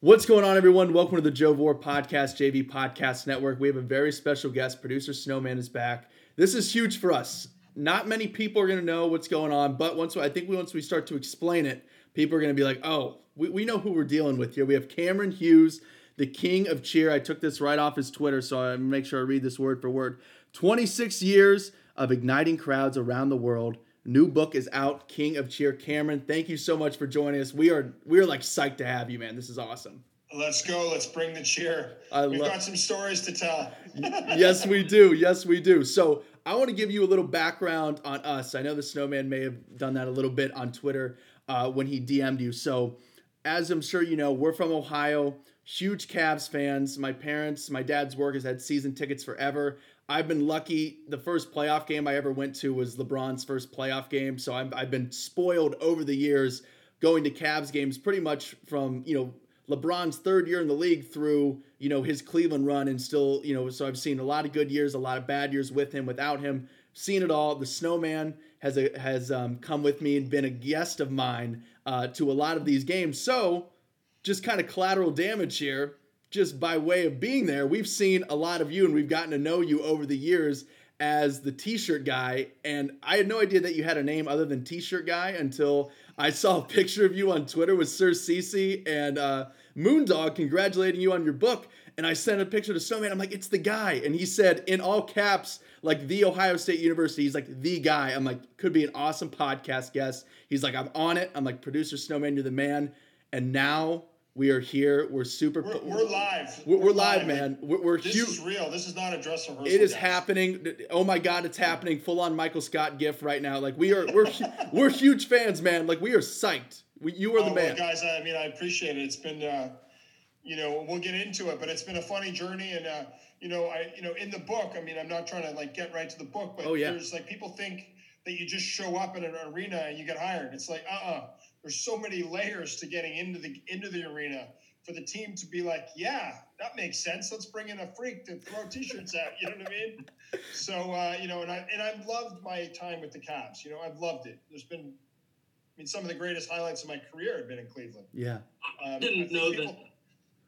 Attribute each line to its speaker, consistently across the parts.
Speaker 1: What's going on, everyone? Welcome to the Joe Vore Podcast, JV Podcast Network. We have a very special guest. Producer Snowman is back. This is huge for us. Not many people are going to know what's going on, but once I think once we start to explain it, people are going to be like, "Oh, we, we know who we're dealing with here." We have Cameron Hughes, the king of cheer. I took this right off his Twitter, so I make sure I read this word for word. 26 years of igniting crowds around the world. New book is out, King of Cheer. Cameron, thank you so much for joining us. We are we are like psyched to have you, man. This is awesome.
Speaker 2: Let's go. Let's bring the cheer.
Speaker 1: I
Speaker 2: We've
Speaker 1: love-
Speaker 2: got some stories to tell.
Speaker 1: yes, we do. Yes, we do. So I want to give you a little background on us. I know the snowman may have done that a little bit on Twitter uh, when he DM'd you. So as I'm sure you know, we're from Ohio, huge Cavs fans. My parents, my dad's work has had season tickets forever. I've been lucky. The first playoff game I ever went to was LeBron's first playoff game. So I'm, I've been spoiled over the years going to Cavs games pretty much from, you know, LeBron's third year in the league through, you know, his Cleveland run and still, you know, so I've seen a lot of good years, a lot of bad years with him, without him. Seen it all. The Snowman has a, has um, come with me and been a guest of mine uh, to a lot of these games. So, just kind of collateral damage here, just by way of being there. We've seen a lot of you and we've gotten to know you over the years as the t-shirt guy. And I had no idea that you had a name other than t-shirt guy until I saw a picture of you on Twitter with Sir C.C. and uh, Moondog congratulating you on your book. And I sent a picture to Snowman. I'm like it's the guy. And he said in all caps like the Ohio State University. He's like the guy. I'm like could be an awesome podcast guest. He's like I'm on it. I'm like producer Snowman you're the man. And now we are here we're super
Speaker 2: We're, we're live.
Speaker 1: we're, we're live, man. We're, we're
Speaker 2: This
Speaker 1: huge.
Speaker 2: is real. This is not a dress rehearsal.
Speaker 1: It is
Speaker 2: guys.
Speaker 1: happening. Oh my God, it's happening. Full on Michael Scott gift right now. Like we are, we're we're huge fans, man. Like we are psyched. We, you are the
Speaker 2: Oh,
Speaker 1: man.
Speaker 2: well, guys, I mean, I appreciate it. It's been, uh, you know, we'll get into it, but it's been a funny journey. And, uh, you know, I, you know, in the book, I mean, I'm not trying to like get right to the book, but
Speaker 1: Oh, yeah.
Speaker 2: there's like people think that you just show up in an arena and you get hired. It's like, uh, uh there's so many layers to getting into the into the arena for the team to be like, yeah, that makes sense. Let's bring in a freak to throw t-shirts out. You know what I mean? So, uh, you know, and I and I've loved my time with the Cavs. You know, I've loved it. There's been, I mean, some of the greatest highlights of my career have been in Cleveland.
Speaker 1: Yeah.
Speaker 2: Um,
Speaker 3: I didn't
Speaker 2: think
Speaker 3: know
Speaker 2: people-
Speaker 3: that.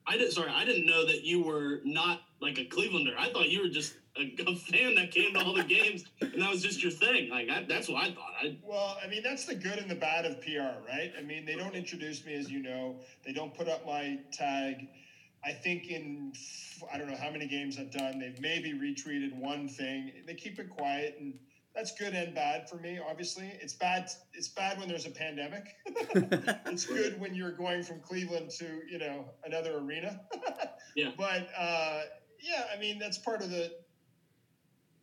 Speaker 3: I didn't. Sorry, I didn't know that you were not like a Clevelander. I thought you were just a, a fan that came to all the games, and that was just your thing. Like I, that's what I thought. I
Speaker 2: Well, I mean, that's the good and the bad of PR, right? I mean, they don't introduce me, as you know. They don't put up my tag. I think in I don't know how many games I've done, they've maybe retweeted one thing. They keep it quiet, and that's good and bad for me. Obviously, it's bad. It's bad when there's a pandemic. it's good when you're going from Cleveland to you know another arena.
Speaker 3: Yeah.
Speaker 2: But uh, yeah, I mean that's part of the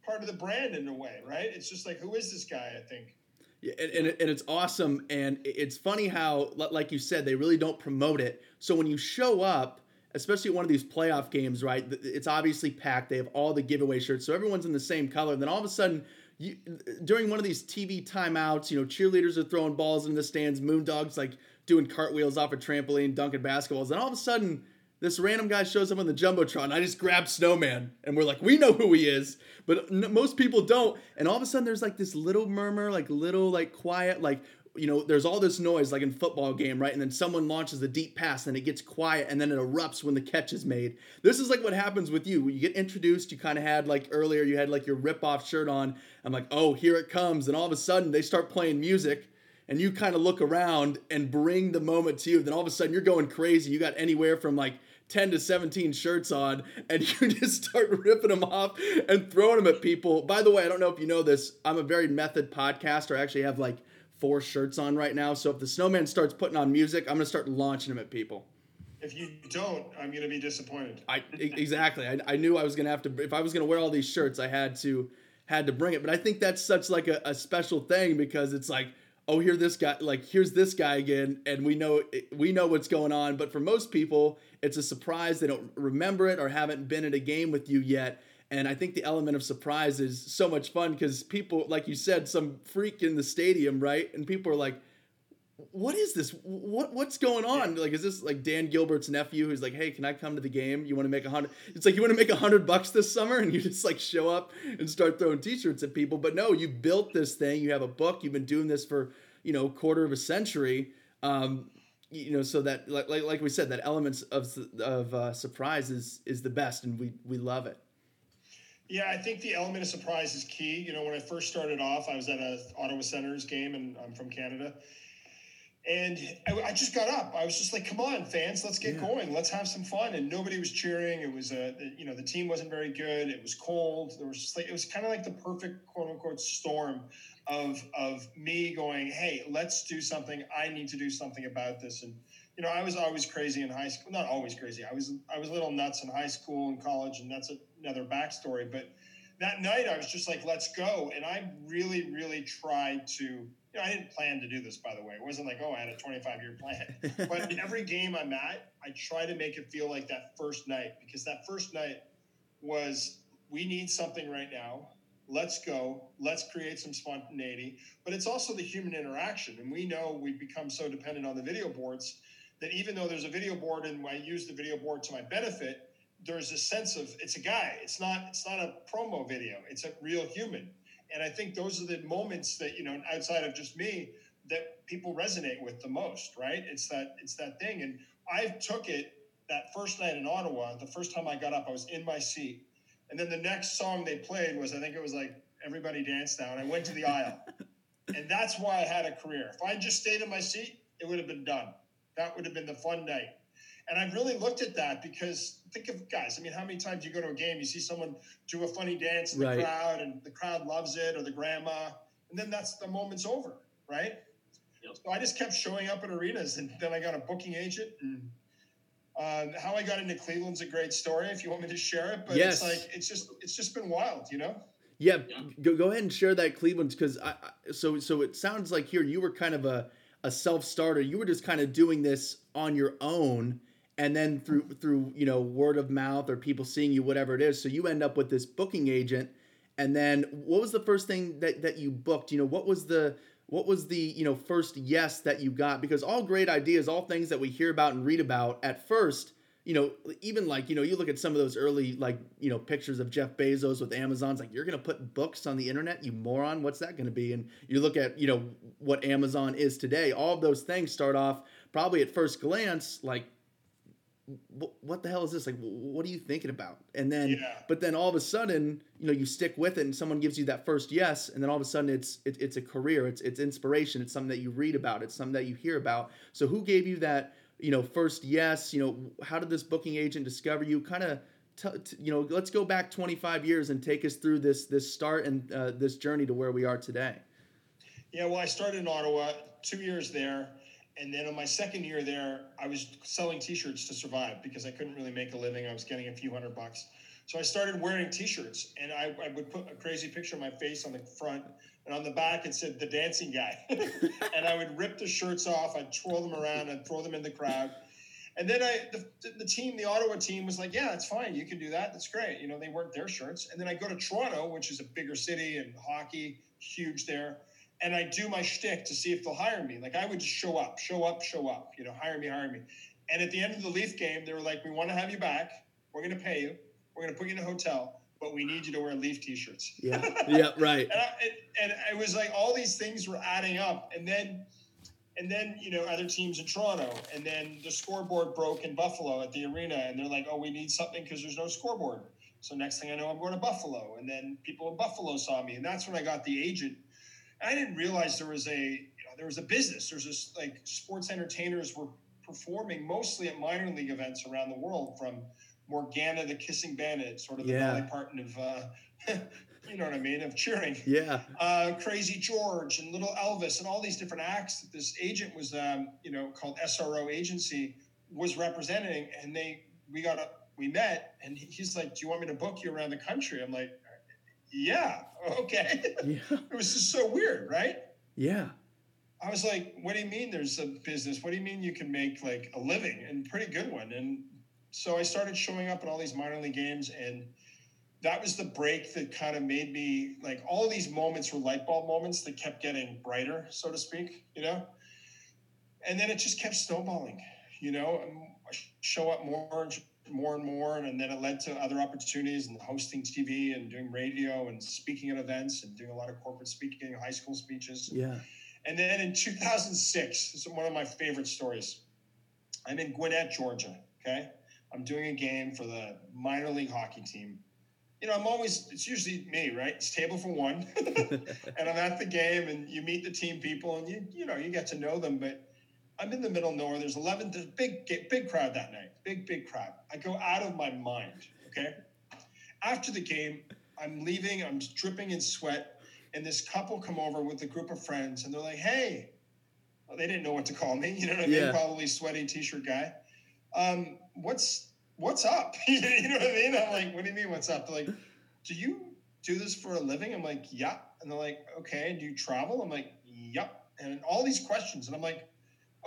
Speaker 2: part of the brand in a way, right? It's just like who is this guy? I think.
Speaker 1: Yeah, and, and, it- and it's awesome and it's funny how like you said they really don't promote it so when you show up especially one of these playoff games right it's obviously packed they have all the giveaway shirts so everyone's in the same color and then all of a sudden you, during one of these tv timeouts you know cheerleaders are throwing balls in the stands moondogs like doing cartwheels off a trampoline dunking basketballs and all of a sudden this random guy shows up on the jumbotron. I just grab Snowman, and we're like, we know who he is, but n- most people don't. And all of a sudden, there's like this little murmur, like little like quiet, like you know, there's all this noise like in football game, right? And then someone launches a deep pass, and it gets quiet, and then it erupts when the catch is made. This is like what happens with you. When You get introduced. You kind of had like earlier, you had like your rip off shirt on. I'm like, oh, here it comes, and all of a sudden they start playing music and you kind of look around and bring the moment to you, then all of a sudden you're going crazy. You got anywhere from like 10 to 17 shirts on, and you just start ripping them off and throwing them at people. By the way, I don't know if you know this, I'm a very method podcaster. I actually have like four shirts on right now. So if the snowman starts putting on music, I'm gonna start launching them at people.
Speaker 2: If you don't, I'm going to be disappointed.
Speaker 1: I exactly. I, I knew I was gonna have to. If I was gonna wear all these shirts, I had to had to bring it. But I think that's such like a, a special thing because it's like, oh, here this guy, like here's this guy again, and we know we know what's going on. But for most people, it's a surprise. They don't remember it or haven't been in a game with you yet. And I think the element of surprise is so much fun because people, like you said, some freak in the stadium, right? And people are like, what is this? What what's going on? Like, is this like Dan Gilbert's nephew who's like, hey, can I come to the game? You want to make a hundred? It's like you want to make a hundred bucks this summer, and you just like show up and start throwing T-shirts at people. But no, you built this thing. You have a book. You've been doing this for you know quarter of a century. Um, you know, so that like like, like we said, that elements of of uh, surprise is is the best, and we we love it.
Speaker 2: Yeah, I think the element of surprise is key. You know, when I first started off, I was at a Ottawa Senators game, and I'm from Canada. And I, I just got up. I was just like, "Come on, fans, let's get yeah. going. Let's have some fun." And nobody was cheering. It was uh, a, you know, the team wasn't very good. It was cold. There was just like it was kind of like the perfect quote unquote storm of of me going, "Hey, let's do something. I need to do something about this." And you know, I was always crazy in high school. Not always crazy. I was I was a little nuts in high school and college, and that's another backstory. But that night, I was just like, "Let's go!" And I really, really tried to know, I didn't plan to do this, by the way. It wasn't like, oh, I had a 25 year plan. but every game I'm at, I try to make it feel like that first night because that first night was we need something right now. Let's go. Let's create some spontaneity. But it's also the human interaction. And we know we've become so dependent on the video boards that even though there's a video board and I use the video board to my benefit, there's a sense of it's a guy. It's not it's not a promo video. It's a real human. And I think those are the moments that, you know, outside of just me, that people resonate with the most, right? It's that it's that thing. And I took it that first night in Ottawa, the first time I got up, I was in my seat. And then the next song they played was I think it was like Everybody Dance Now. And I went to the aisle. And that's why I had a career. If I just stayed in my seat, it would have been done. That would have been the fun night. And I've really looked at that because think of guys. I mean, how many times you go to a game, you see someone do a funny dance in the right. crowd, and the crowd loves it, or the grandma, and then that's the moment's over, right? Yep. So I just kept showing up at arenas, and then I got a booking agent. And um, how I got into Cleveland's a great story. If you want me to share it, but yes. it's like it's just it's just been wild, you know.
Speaker 1: Yeah, yeah. Go, go ahead and share that Cleveland's because I, I so so it sounds like here you were kind of a a self starter. You were just kind of doing this on your own and then through through you know word of mouth or people seeing you whatever it is. So you end up with this booking agent and then what was the first thing that that you booked? You know what was the what was the you know first yes that you got? Because all great ideas all things that we hear about and read about at first you know even like you know you look at some of those early like you know pictures of jeff bezos with amazon's like you're gonna put books on the internet you moron. What's that gonna be? And you look at you know what amazon is today. All of those things start off probably at first glance like what the hell is this? Like, what are you thinking about? And then, yeah. but then all of a sudden, you know, you stick with it, and someone gives you that first yes, and then all of a sudden, it's it, it's a career, it's it's inspiration, it's something that you read about, it's something that you hear about. So, who gave you that, you know, first yes? You know, how did this booking agent discover you? Kind of, t- t- you know, let's go back 25 years and take us through this this start and uh, this journey to where we are today.
Speaker 2: Yeah, well, I started in Ottawa, two years there and then on my second year there, I was selling T-shirts to survive because I couldn't really make a living. I was getting a few hundred bucks, so I started wearing T-shirts, and I, I would put a crazy picture of my face on the front, and on the back it said "the dancing guy," and I would rip the shirts off, I'd twirl them around, and throw them in the crowd. And then I, the, the team, the Ottawa team, was like, "Yeah, it's fine. You can do that. That's great." You know, they weren't their shirts. And then I go to Toronto, which is a bigger city and hockey huge there and I do my shtick to see if they'll hire me. Like I would just show up, show up, show up, you know, hire me, hire me. And at the end of the Leaf game, they were like, "We want to have you back. We're going to pay you. We're going to put you in a hotel, but we need you to wear Leaf t-shirts."
Speaker 1: Yeah, yeah, right.
Speaker 2: and, I, and, and it was like all these things were adding up, and then, and then you know, other teams in Toronto, and then the scoreboard broke in Buffalo at the arena, and they're like, "Oh, we need something because there's no scoreboard." So next thing I know, I'm going to Buffalo, and then people in Buffalo saw me, and that's when I got the agent I didn't realize there was a you know, there was a business. There's this like sports entertainers were performing mostly at minor league events around the world, from Morgana the Kissing Bandit, sort of the yeah. Dolly Parton of. Uh, you know what I mean, of cheering.
Speaker 1: Yeah.
Speaker 2: Uh, Crazy George and Little Elvis and all these different acts that this agent was, um, you know, called SRO agency was representing. And they, we got a, we met and he's like, do you want me to book you around the country? I'm like, yeah, okay. Yeah. it was just so weird, right?
Speaker 1: Yeah.
Speaker 2: I was like, what do you mean there's a business? What do you mean you can make like a living and pretty good one? And so I started showing up at all these minor league games and that was the break that kind of made me like all these moments were light bulb moments that kept getting brighter, so to speak, you know? And then it just kept snowballing, you know, show up more and more and more, and then it led to other opportunities and hosting TV and doing radio and speaking at events and doing a lot of corporate speaking, high school speeches.
Speaker 1: Yeah.
Speaker 2: And then in 2006, this is one of my favorite stories. I'm in Gwinnett, Georgia. Okay. I'm doing a game for the minor league hockey team. You know, I'm always, it's usually me, right? It's table for one. and I'm at the game and you meet the team people and you, you know, you get to know them. But I'm in the middle of nowhere. There's 11, there's a big, big crowd that night. Big, big crowd. I go out of my mind. Okay. After the game, I'm leaving, I'm dripping in sweat. And this couple come over with a group of friends and they're like, hey, well, they didn't know what to call me. You know what I mean?
Speaker 1: Yeah.
Speaker 2: Probably sweaty t-shirt guy. Um, what's what's up? you know what I mean? I'm like, what do you mean what's up? They're like, do you do this for a living? I'm like, yeah. And they're like, okay. And do you travel? I'm like, yep. And all these questions, and I'm like,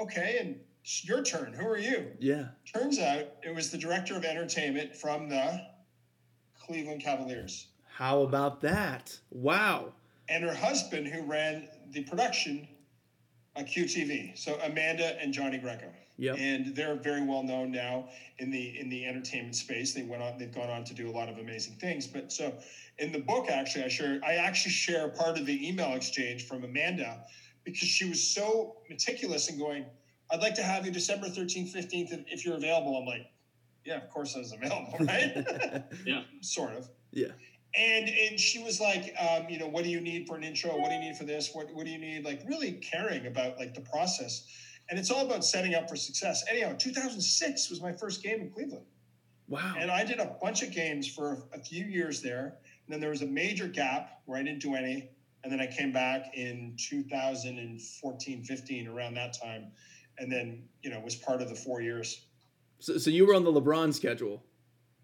Speaker 2: okay. And your turn. Who are you?
Speaker 1: Yeah.
Speaker 2: Turns out it was the director of entertainment from the Cleveland Cavaliers
Speaker 1: How about that? Wow.
Speaker 2: and her husband who ran the production on QTV. So Amanda and Johnny Greco.
Speaker 1: Yep.
Speaker 2: And they're very well known now in the in the entertainment space. They went on they've gone on to do a lot of amazing things. But so in the book actually I share I actually share part of the email exchange from Amanda because she was so meticulous in going, I'd like to have you December 13th, 15th if- if you're available. I'm like, yeah, of course I was available, right?
Speaker 3: Yeah.
Speaker 2: sort of
Speaker 1: Yeah.
Speaker 2: and and she was like um, you know what do you need for an intro what do you need for this what, what do you need like really caring about like the process and it's all about setting up for success anyhow 2006 was my first game in cleveland
Speaker 1: Wow.
Speaker 2: and i did a bunch of games for a few years there and then there was a major gap where i didn't do any and then i came back in 2014 15 around that time and then you know was part of the four years
Speaker 1: So, so you were on the LeBron schedule.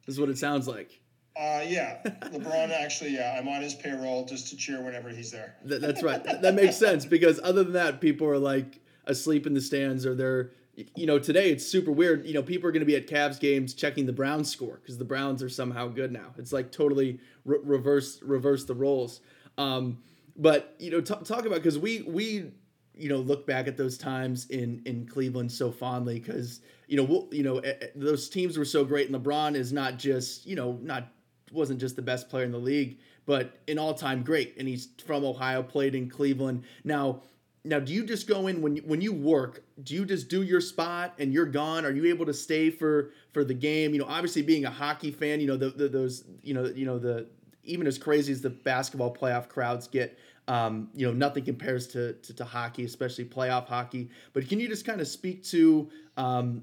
Speaker 1: This is what it sounds like.
Speaker 2: uh, yeah lebron actually yeah i'm on his payroll just to cheer whenever he's there
Speaker 1: Th- that's right. Th- that makes sense because other than that, people are like asleep in the stands or they're, you know, today it's super weird. You know, people are going to be at Cavs games checking the Browns score because the Browns are somehow good now. It's like totally re- reverse reverse the roles. Um, but you know, t- talk about because we we you know look back at those times in in Cleveland so fondly because you know we'll, you know those teams were so great and LeBron is not just you know not wasn't just the best player in the league but an all-time great and he's from Ohio played in Cleveland. Now now do you just go in when you, when you work do you just do your spot and you're gone? Are you able to stay for for the game? You know obviously being a hockey fan you know the, the those you know you know the even as crazy as the basketball playoff crowds get um, you know nothing compares to, to to hockey especially playoff hockey but can you just kind of speak to um,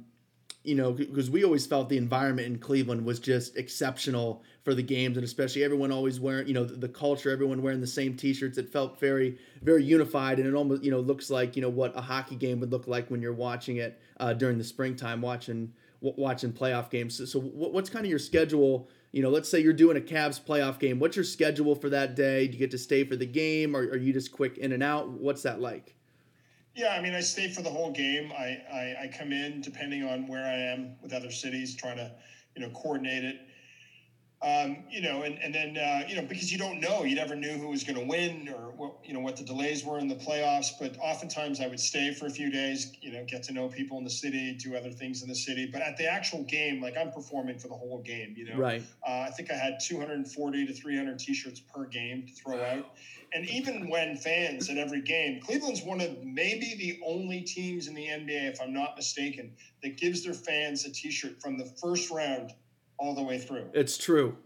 Speaker 1: you know, because we always felt the environment in Cleveland was just exceptional for the games, and especially everyone always wearing, you know, the, the culture, everyone wearing the same T-shirts. It felt very, very unified, and it almost, you know, looks like you know what a hockey game would look like when you're watching it uh, during the springtime, watching watching playoff games. So, so what, what's kind of your schedule? You know, let's say you're doing a Cavs playoff game. What's your schedule for that day? Do you get to stay for the game, or are you just quick in and out? What's that like?
Speaker 2: Yeah, I mean, I stay for the whole game. I, I, I come in depending on where I am with other cities, trying to, you know, coordinate it. Um, you know, and, and then, uh, you know, because you don't know, you never knew who was going to win or what, you know, what the delays were in the playoffs. But oftentimes I would stay for a few days, you know, get to know people in the city, do other things in the city. But at the actual game, like I'm performing for the whole game, you know.
Speaker 1: Right.
Speaker 2: Uh, I think I had 240 to 300 t-shirts per game to throw out. And even when fans at every game, Cleveland's one of maybe the only teams in the NBA, if I'm not mistaken, that gives their fans a t-shirt from the first round all the way through.
Speaker 1: It's true.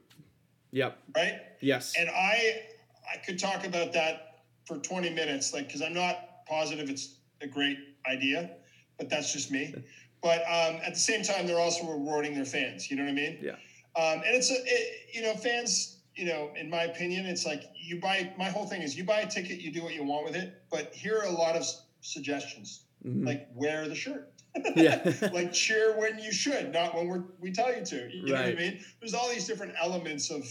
Speaker 1: Yep.
Speaker 2: Right?
Speaker 1: Yes.
Speaker 2: And I I could talk about that for 20 minutes, like because I'm not positive it's a great idea, but that's just me. But um, at the same time, they're also rewarding their fans. You know what I mean?
Speaker 1: Yeah.
Speaker 2: Um, and it's a it, you know fans. You know, in my opinion, it's like you buy. My whole thing is you buy a ticket, you do what you want with it. But here are a lot of s- suggestions,
Speaker 1: Mhm.
Speaker 2: like wear the shirt.
Speaker 1: Yeah.
Speaker 2: like cheer when you should, not when we're we tell you to. You know what I mean? There's all these different elements of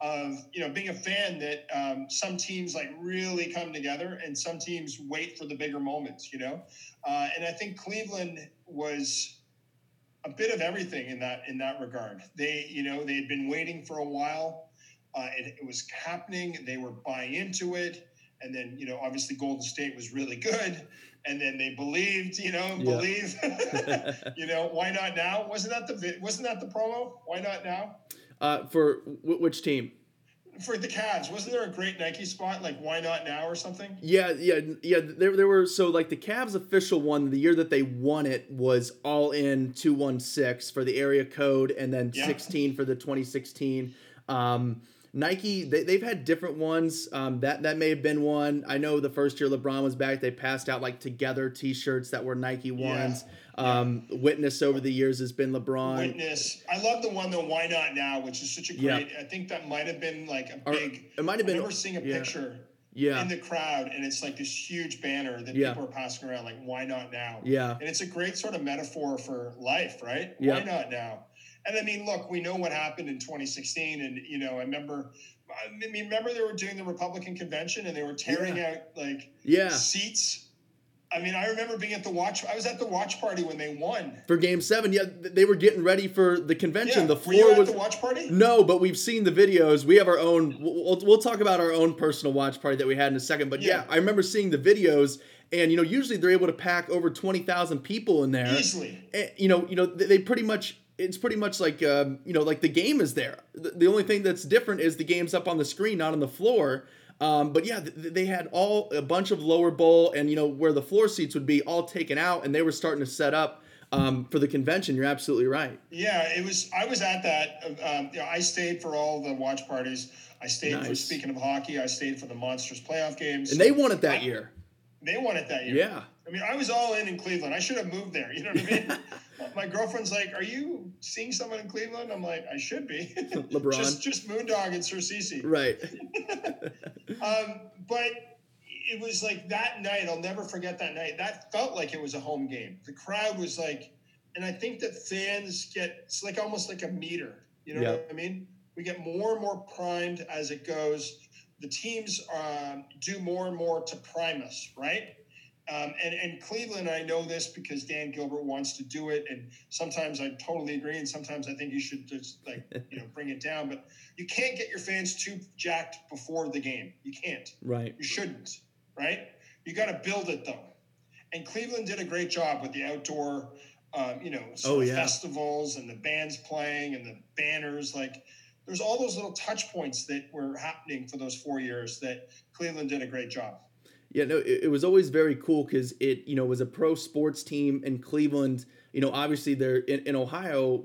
Speaker 2: of you know being a fan that um, some teams like really come together and some teams wait for the bigger moments. You know, uh, and I think Cleveland was a bit of everything in that in that regard. They you know they had been waiting for a while. Uh, it, it was happening. They were buying into it. And then, you know, obviously Golden State was really good. And then they believed, you know,
Speaker 1: Yeah.
Speaker 2: believe, you know, why not now? Wasn't that the wasn't that the promo? Why not now?
Speaker 1: uh, for w- which team?
Speaker 2: for the Cavs, wasn't there a great Nike spot like "Why Not Now" or something?
Speaker 1: Yeah, yeah, yeah. There, there were so like the Cavs official one the year that they won it was all in two one six for the area code, and then
Speaker 2: Yeah.
Speaker 1: sixteen for the twenty sixteen. Um, Nike, they, they've had different ones. Um, that that may have been one. I know the first year LeBron was back, they passed out like together T-shirts that were Nike ones. Um, Witness over the years has been LeBron.
Speaker 2: Witness. I love the one though. "Why Not Now," which is such a
Speaker 1: Yeah.
Speaker 2: great. I think that might have been like a
Speaker 1: Or
Speaker 2: big.
Speaker 1: it might have been.
Speaker 2: Never seeing a
Speaker 1: yeah.
Speaker 2: picture
Speaker 1: Yeah,
Speaker 2: in the crowd, and it's like this huge banner that
Speaker 1: Yeah.
Speaker 2: people are passing around, like "Why Not Now."
Speaker 1: yeah,
Speaker 2: And it's a great sort of metaphor for life, right?
Speaker 1: Yeah.
Speaker 2: Why not now? And I mean, look, we know what happened in 2016, and you know, I remember. I mean, remember they were doing the Republican convention and they were tearing out like
Speaker 1: yeah.
Speaker 2: seats. I mean, I remember being at the watch. I was at the watch party when they won.
Speaker 1: For Game Seven, yeah, they were getting ready for the convention.
Speaker 2: Yeah.
Speaker 1: The floor
Speaker 2: at
Speaker 1: was
Speaker 2: the watch party?
Speaker 1: No, but we've seen the videos. We have our own. We'll, we'll- talk about our own personal watch party that we had in a second. But yeah,
Speaker 2: Yeah.
Speaker 1: I remember seeing the videos, and you know, usually they're able to pack over twenty thousand people in there.
Speaker 2: Easily.
Speaker 1: And, you know, you know, they pretty much. It's pretty much like um, you know, like the game is there. The, the only thing that's different is the game's up on the screen, not on the floor. Um, but yeah, th- they had all a bunch of lower bowl and you know where the floor seats would be all taken out, and they were starting to set up um, for the convention. You're absolutely right.
Speaker 2: Yeah, it was. I was at that. Um, you know, I stayed for all the watch parties. I stayed for
Speaker 1: Nice.
Speaker 2: speaking of hockey. I stayed for the Monsters playoff games.
Speaker 1: And they won it that year.
Speaker 2: They won it that year.
Speaker 1: Yeah.
Speaker 2: I mean, I was all in in Cleveland. I should have moved there. You know what I mean? My girlfriend's like, "Are you seeing someone in Cleveland?" I'm like, "I should be."
Speaker 1: LeBron.
Speaker 2: just just Moondog and Sir Cece.
Speaker 1: Right.
Speaker 2: Um, but it was like that night. I'll never forget that night. That felt like it was a home game. The crowd was like, and I think that fans get it's like almost like a meter. You know
Speaker 1: Yeah.
Speaker 2: what I mean? We get more and more primed as it goes. The teams um, do more and more to prime us, right? Um, and, and Cleveland, I know this because Dan Gilbert wants to do it, and sometimes I totally agree, and sometimes I think you should just like you know bring it down. But you can't get your fans too jacked before the game. You can't.
Speaker 1: Right.
Speaker 2: You shouldn't, right? You got to build it though. And Cleveland did a great job with the outdoor, um, you know,
Speaker 1: Oh, yeah.
Speaker 2: festivals and the bands playing and the banners. Like, there's all those little touch points that were happening for those four years that Cleveland did a great job.
Speaker 1: Yeah, no, it, it was always very cool because it, you know, was a pro sports team in Cleveland. You know, obviously they're in, in Ohio,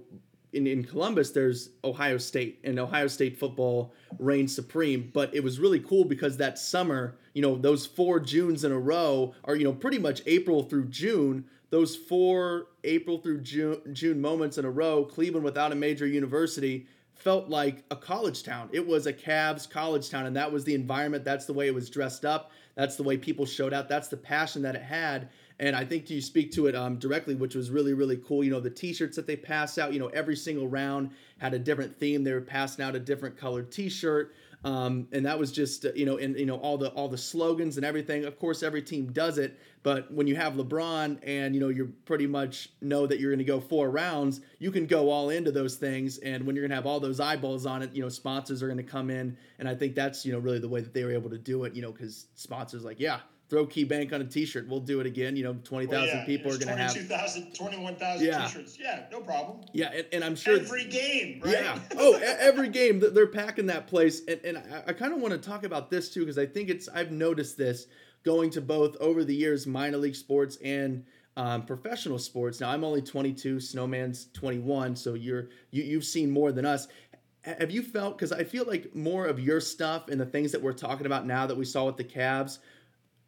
Speaker 1: in, in Columbus, there's Ohio State, and Ohio State football reigns supreme. But it was really cool because that summer, you know, those four Junes in a row are, you know, pretty much April through June. Those four April through June, June moments in a row, Cleveland without a major university felt like a college town. It was a Cavs college town, and that was the environment. That's the way it was dressed up. That's the way people showed out. That's the passion that it had. And I think you speak to it um, directly, which was really, really cool. You know, the T-shirts that they pass out. You know, every single round had a different theme. They were passing out a different colored T-shirt, um, and that was just you know, and you know all the all the slogans and everything. Of course, every team does it, but when you have LeBron and you know you pretty much know that you're going to go four rounds, you can go all into those things. And when you're going to have all those eyeballs on it, you know, sponsors are going to come in, and I think that's you know really the way that they were able to do it. You know, because sponsors like yeah. Throw Key Bank on a T-shirt. We'll do it again. You know, twenty thousand
Speaker 2: Well, yeah,
Speaker 1: people are going to have.
Speaker 2: 22,000, 21,000
Speaker 1: Yeah.
Speaker 2: t-shirts. Yeah, no problem.
Speaker 1: Yeah, and, and I'm sure
Speaker 2: Every game, right?
Speaker 1: Yeah. Oh, every game they're packing that place, and and I, I kind of want to talk about this too because I think it's I've noticed this going to both over the years minor league sports and um, professional sports. Now I'm only 22, Snowman's 21, so you're you you've seen more than us. Have you felt because I feel like more of your stuff and the things that we're talking about now that we saw with the Cavs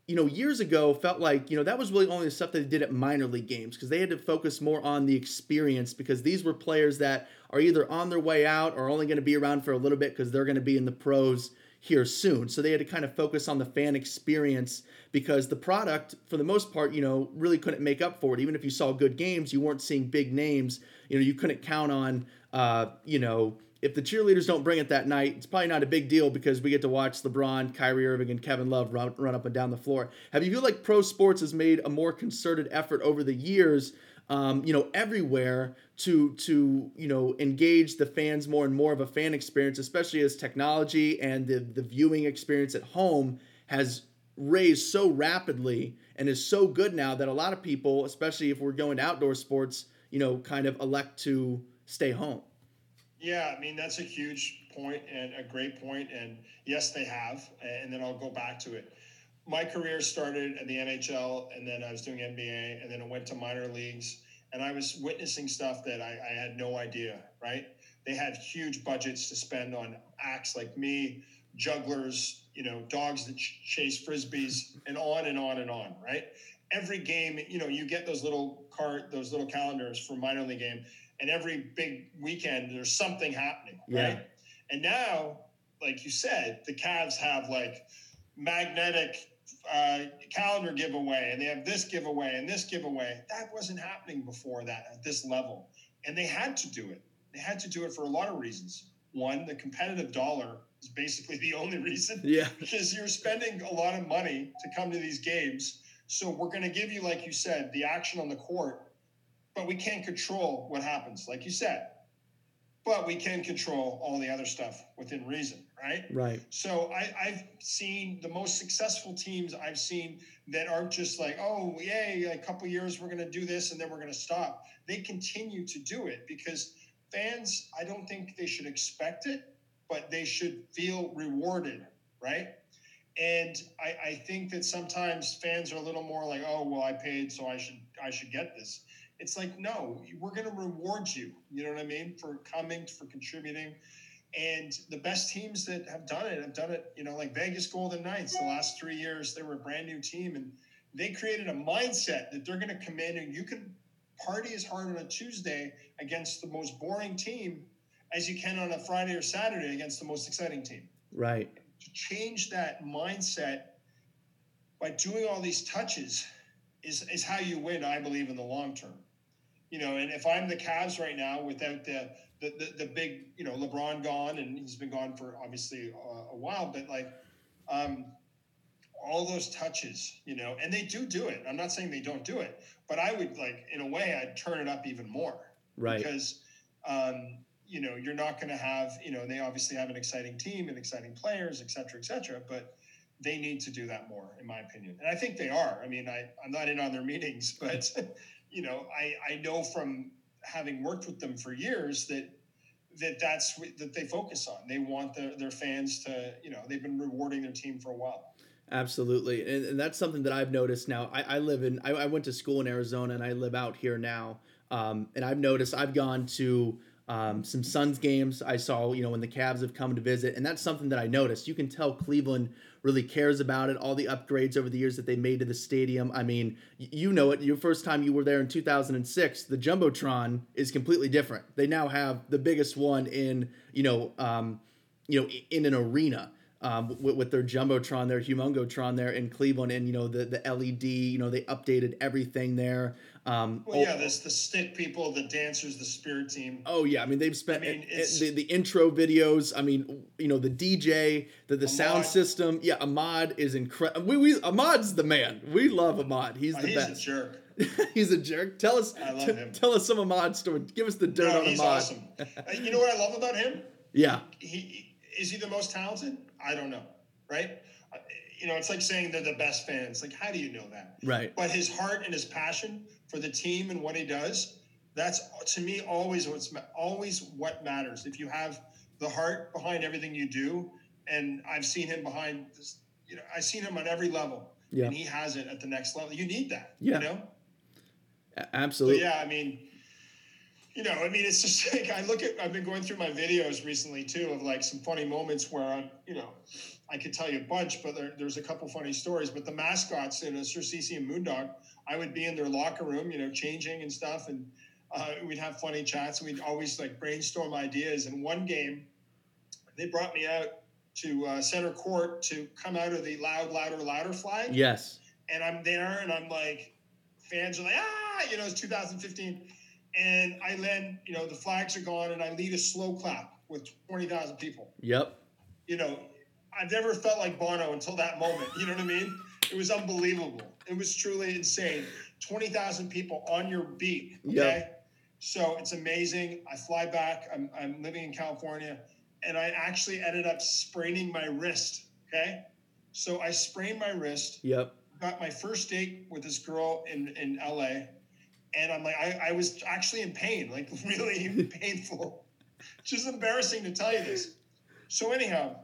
Speaker 1: you know, years ago felt like, you know, that was really only the stuff that they did at minor league games because they had to focus more on the experience because these were players that are either on their way out or only going to be around for a little bit because they're going to be in the pros here soon. So they had to kind of focus on the fan experience because the product, for the most part, you know, really couldn't make up for it. Even if you saw good games, you weren't seeing big names. You know, you couldn't count on, uh, you know, if the cheerleaders don't bring it that night, it's probably not a big deal because we get to watch LeBron, Kyrie Irving, and Kevin Love run, run up and down the floor. Have you feel like pro sports has made a more concerted effort over the years, um, you know, everywhere to to you know engage the fans more and more of a fan experience, especially as technology and the the viewing experience at home has raised so rapidly and is so good now that a lot of people, especially if we're going to outdoor sports, you know, kind of elect to stay home.
Speaker 2: Yeah, I mean that's a huge point and a great point, and yes, they have. And then I'll go back to it. My career started at the NHL, and then I was doing NBA, and then it went to minor leagues, and I was witnessing stuff that I, I had no idea. Right? They had huge budgets to spend on acts like me, jugglers, you know, dogs that ch- chase frisbees, and on and on and on. Right? Every game, you know, you get those little cart, those little calendars for minor league game and every big weekend there's something happening,
Speaker 1: Yeah.
Speaker 2: right? And now, like you said, the Cavs have like magnetic uh, calendar giveaway, and they have this giveaway and this giveaway. That wasn't happening before that at this level, and they had to do it. They had to do it for a lot of reasons. One, the competitive dollar is basically the only reason
Speaker 1: Yeah.
Speaker 2: because you're spending a lot of money to come to these games. So we're going to give you, like you said, the action on the court, but we can't control what happens, like you said. But we can control all the other stuff within reason, right?
Speaker 1: Right.
Speaker 2: So I, I've seen the most successful teams I've seen that aren't just like, oh, yay, a couple years we're going to do this and then we're going to stop. They continue to do it because fans, I don't think they should expect it, but they should feel rewarded, right? And I, I think that sometimes fans are a little more like, oh, well, I paid, so I should I should get this. It's like, no, we're going to reward you. You know what I mean? For coming, for contributing. And the best teams that have done it have done it, you know, like Vegas Golden Knights the last three years, they were a brand new team and they created a mindset that they're going to come in and you can party as hard on a Tuesday against the most boring team as you can on a Friday or Saturday against the most exciting team.
Speaker 1: Right.
Speaker 2: To change that mindset by doing all these touches is, is how you win, I believe, in the long term. You know, and if I'm the Cavs right now without the the, the, the big, you know, LeBron gone and he's been gone for obviously a, a while, but like um, all those touches, you know, and they do do it. I'm not saying they don't do it, but I would like, in a way, I'd turn it up even more
Speaker 1: Right.
Speaker 2: because um, you know you're not going to have you know they obviously have an exciting team and exciting players et cetera et cetera but they need to do that more in my opinion and i think they are i mean I, i'm not in on their meetings but you know i i know from having worked with them for years that that that's that they focus on they want their, their fans to you know they've been rewarding their team for a while
Speaker 1: Absolutely, and, and that's something that I've noticed now. I, I live in, I, I went to school in Arizona, and I live out here now. Um, and I've noticed I've gone to um, some Suns games. I saw, you know, when the Cavs have come to visit, and that's something that I noticed. You can tell Cleveland really cares about it. All the upgrades over the years that they made to the stadium. I mean, you know it. Your first time you were there in 2006, the jumbotron is completely different. They now have the biggest one in, you know, um, you know, in an arena um, with, with their jumbotron, their humongotron there in Cleveland, and you know the the LED. You know they updated everything there. Um,
Speaker 2: well
Speaker 1: oh-
Speaker 2: yeah this the stick people the dancers the spirit team
Speaker 1: Oh yeah, I mean they've spent
Speaker 2: I mean,
Speaker 1: the, the intro videos. I mean, you know the DJ, the the sound system. Yeah, Ahmad is incredible. We, we Ahmad's the man. We love Ahmad. He's
Speaker 2: Oh,
Speaker 1: the
Speaker 2: he's a
Speaker 1: best.
Speaker 2: jerk
Speaker 1: he's a jerk. Tell us.
Speaker 2: I love
Speaker 1: t-
Speaker 2: him.
Speaker 1: Tell us some Ahmad story. Give us the dirt
Speaker 2: no,
Speaker 1: on
Speaker 2: he's
Speaker 1: Ahmad.
Speaker 2: awesome Uh, you know what i love about him
Speaker 1: Yeah,
Speaker 2: he is he the most talented? I don't know, right? Uh, You know, it's like saying they're the best fans. Like, how do you know that?
Speaker 1: right.
Speaker 2: But his heart and his passion for the team and what he does, that's to me always what's always what matters. If you have the heart behind everything you do, and I've seen him behind this, you know, I've seen him on every level,
Speaker 1: Yeah.
Speaker 2: and he has it at the next level. You need that,
Speaker 1: Yeah.
Speaker 2: you know.
Speaker 1: A-
Speaker 2: So
Speaker 1: Absolutely.
Speaker 2: yeah, I mean, you know, I mean, it's just like I look at. I've been going through my videos recently too of like some funny moments where I, you know, I could tell you a bunch, but there, there's a couple funny stories. But the mascots in a Sir C.C. and Moondog, I would be in their locker room, you know, changing and stuff, and uh, we'd have funny chats. We'd always like brainstorm ideas. And one game, they brought me out to uh, center court to come out of the loud, louder, louder flag
Speaker 1: Yes.
Speaker 2: and I'm there and I'm like, fans are like, ah, you know, it's 2015. And I then, you know, the flags are gone and I lead a slow clap with 20,000 people.
Speaker 1: Yep.
Speaker 2: You know, I've never felt like Bono until that moment. You know what I mean? It was unbelievable. It was truly insane. 20,000 people on your beat. Okay.
Speaker 1: Yep.
Speaker 2: So it's amazing. I fly back. I'm, I'm living in California and I actually ended up spraining my wrist. Okay. So I sprained my wrist
Speaker 1: Yep.
Speaker 2: got my first date with this girl in, in LA. And I'm like, I, I was actually in pain, like really painful. just embarrassing to tell you this. So anyhow,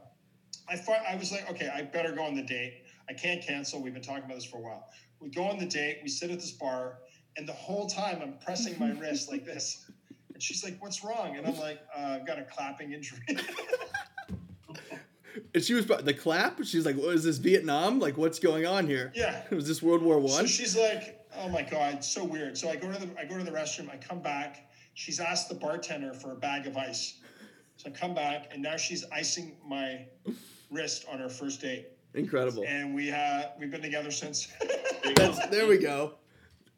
Speaker 2: I fi- I was like, okay, I better go on the date. I can't cancel. We've been talking about this for a while. We go on the date. We sit at this bar, and the whole time I'm pressing my wrist like this. And she's like, "What's wrong?" And I'm like, uh, "I've got a clapping injury."
Speaker 1: And she was the clap. She's like, "What is this Vietnam? Like, what's going on here?
Speaker 2: yeah.
Speaker 1: Was this World War One?"
Speaker 2: So
Speaker 1: One?"
Speaker 2: she's like, "Oh my god, it's so weird." So I go to the I go to the restroom. I come back. She's asked the bartender for a bag of ice. So I come back, and now she's icing my wrist on our first date,
Speaker 1: Incredible.
Speaker 2: and we uh, we've been together since.
Speaker 1: That's, there we go.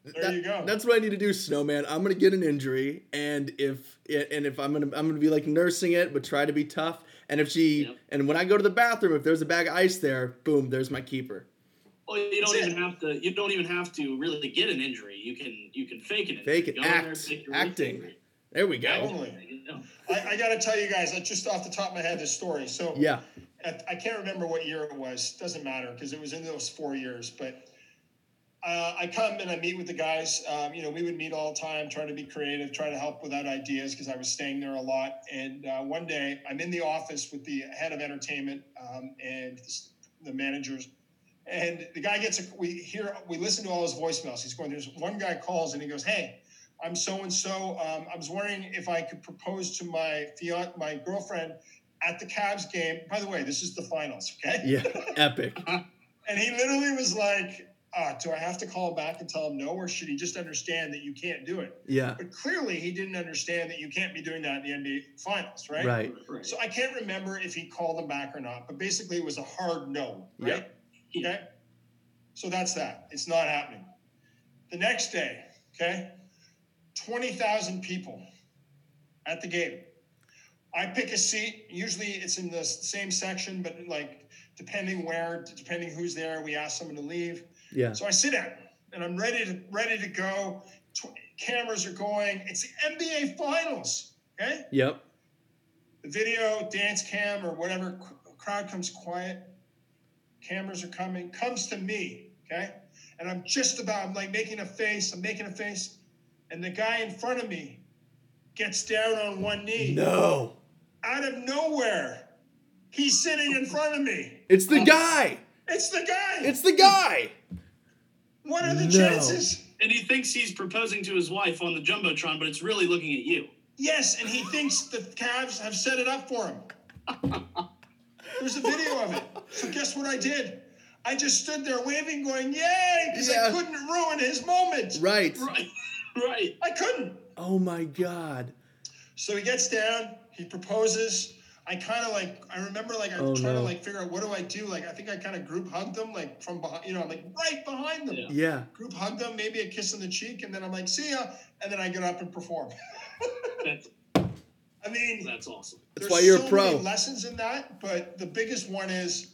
Speaker 2: There you go.
Speaker 1: That's what I need to do, Snowman. I'm gonna get an injury, and if and if I'm gonna I'm gonna be like nursing it, but try to be tough. And if she
Speaker 3: Yep.
Speaker 1: and when I go to the bathroom, if there's a bag of ice there, boom, there's my keeper.
Speaker 3: Well, you don't
Speaker 2: That's
Speaker 3: even have to. You don't even have to really get an injury. You can you can fake an injury.
Speaker 1: Fake it,
Speaker 3: Go in there,
Speaker 1: act,
Speaker 3: fake your
Speaker 1: acting.
Speaker 3: injury.
Speaker 1: There we go.
Speaker 2: Totally. I, I got to tell you guys, I just off the top of my head, this story. So
Speaker 1: Yeah,
Speaker 2: I, I can't remember what year it was. Doesn't matter because it was in those four years. But uh, I come and I meet with the guys. Um, you know, we would meet all the time, trying to be creative, trying to help without ideas because I was staying there a lot. And uh, one day, I'm in the office with the head of entertainment um, and the managers. And the guy gets a, we hear, we listen to all his voicemails. He's going, there's one guy calls and he goes, Hey, I'm so and so. I was wondering if I could propose to my fian- my girlfriend at the Cavs game. By the way, this is the finals, okay?
Speaker 1: yeah, epic.
Speaker 2: And he literally was like, uh, "Do I have to call him back and tell him no, or should he just understand that you can't do it?"
Speaker 1: Yeah,
Speaker 2: But clearly, he didn't understand that you can't be doing that in the NBA finals, right?
Speaker 1: right.
Speaker 3: Right.
Speaker 2: So I can't remember if he called him back or not, but basically, it was a hard no, right?
Speaker 3: Yeah.
Speaker 2: Okay. So that's that. It's not happening. The next day, okay, 20,000 people at the game. I pick a seat. Usually it's in the same section, but like depending where, depending who's there, we ask someone to leave.
Speaker 1: Yeah,
Speaker 2: So I sit down and I'm ready to ready to go. Tw- cameras are going. It's the NBA Finals. Okay.
Speaker 1: yep.
Speaker 2: The video, dance cam, or whatever cr- crowd comes quiet. Cameras are coming. Comes to me. Okay. And I'm just about. I'm like making a face. I'm making a face, and the guy in front of me gets down on one knee.
Speaker 1: No,
Speaker 2: Out of nowhere, he's sitting in front of me.
Speaker 1: it's the guy.
Speaker 2: It's the guy.
Speaker 1: It's the guy.
Speaker 2: what are the
Speaker 1: No.
Speaker 2: chances?
Speaker 3: And he thinks he's proposing to his wife on the jumbotron, but it's really looking at you.
Speaker 2: Yes, and he thinks the Cavs have set it up for him. There's a video of it. So guess what I did? I just stood there waving, going, "Yay!" Because
Speaker 1: Yeah.
Speaker 2: I couldn't ruin his moment.
Speaker 1: Right.
Speaker 3: Right. Right.
Speaker 2: I couldn't.
Speaker 1: Oh my God.
Speaker 2: So he gets down. He proposes. I kind of like. I remember like I'm
Speaker 1: Oh,
Speaker 2: trying to like figure out what do I do. Like I think I kind of group hugged them like from behind. You know, I'm like right behind them.
Speaker 3: Yeah.
Speaker 1: Yeah.
Speaker 2: Group hugged them, maybe a kiss on the cheek, and then I'm like, "See ya," and then I get up and perform.
Speaker 3: That's
Speaker 2: I mean,
Speaker 3: that's awesome.
Speaker 1: That's
Speaker 2: There's
Speaker 1: why you're a
Speaker 2: so
Speaker 1: pro.
Speaker 2: Many lessons in that, but the biggest one is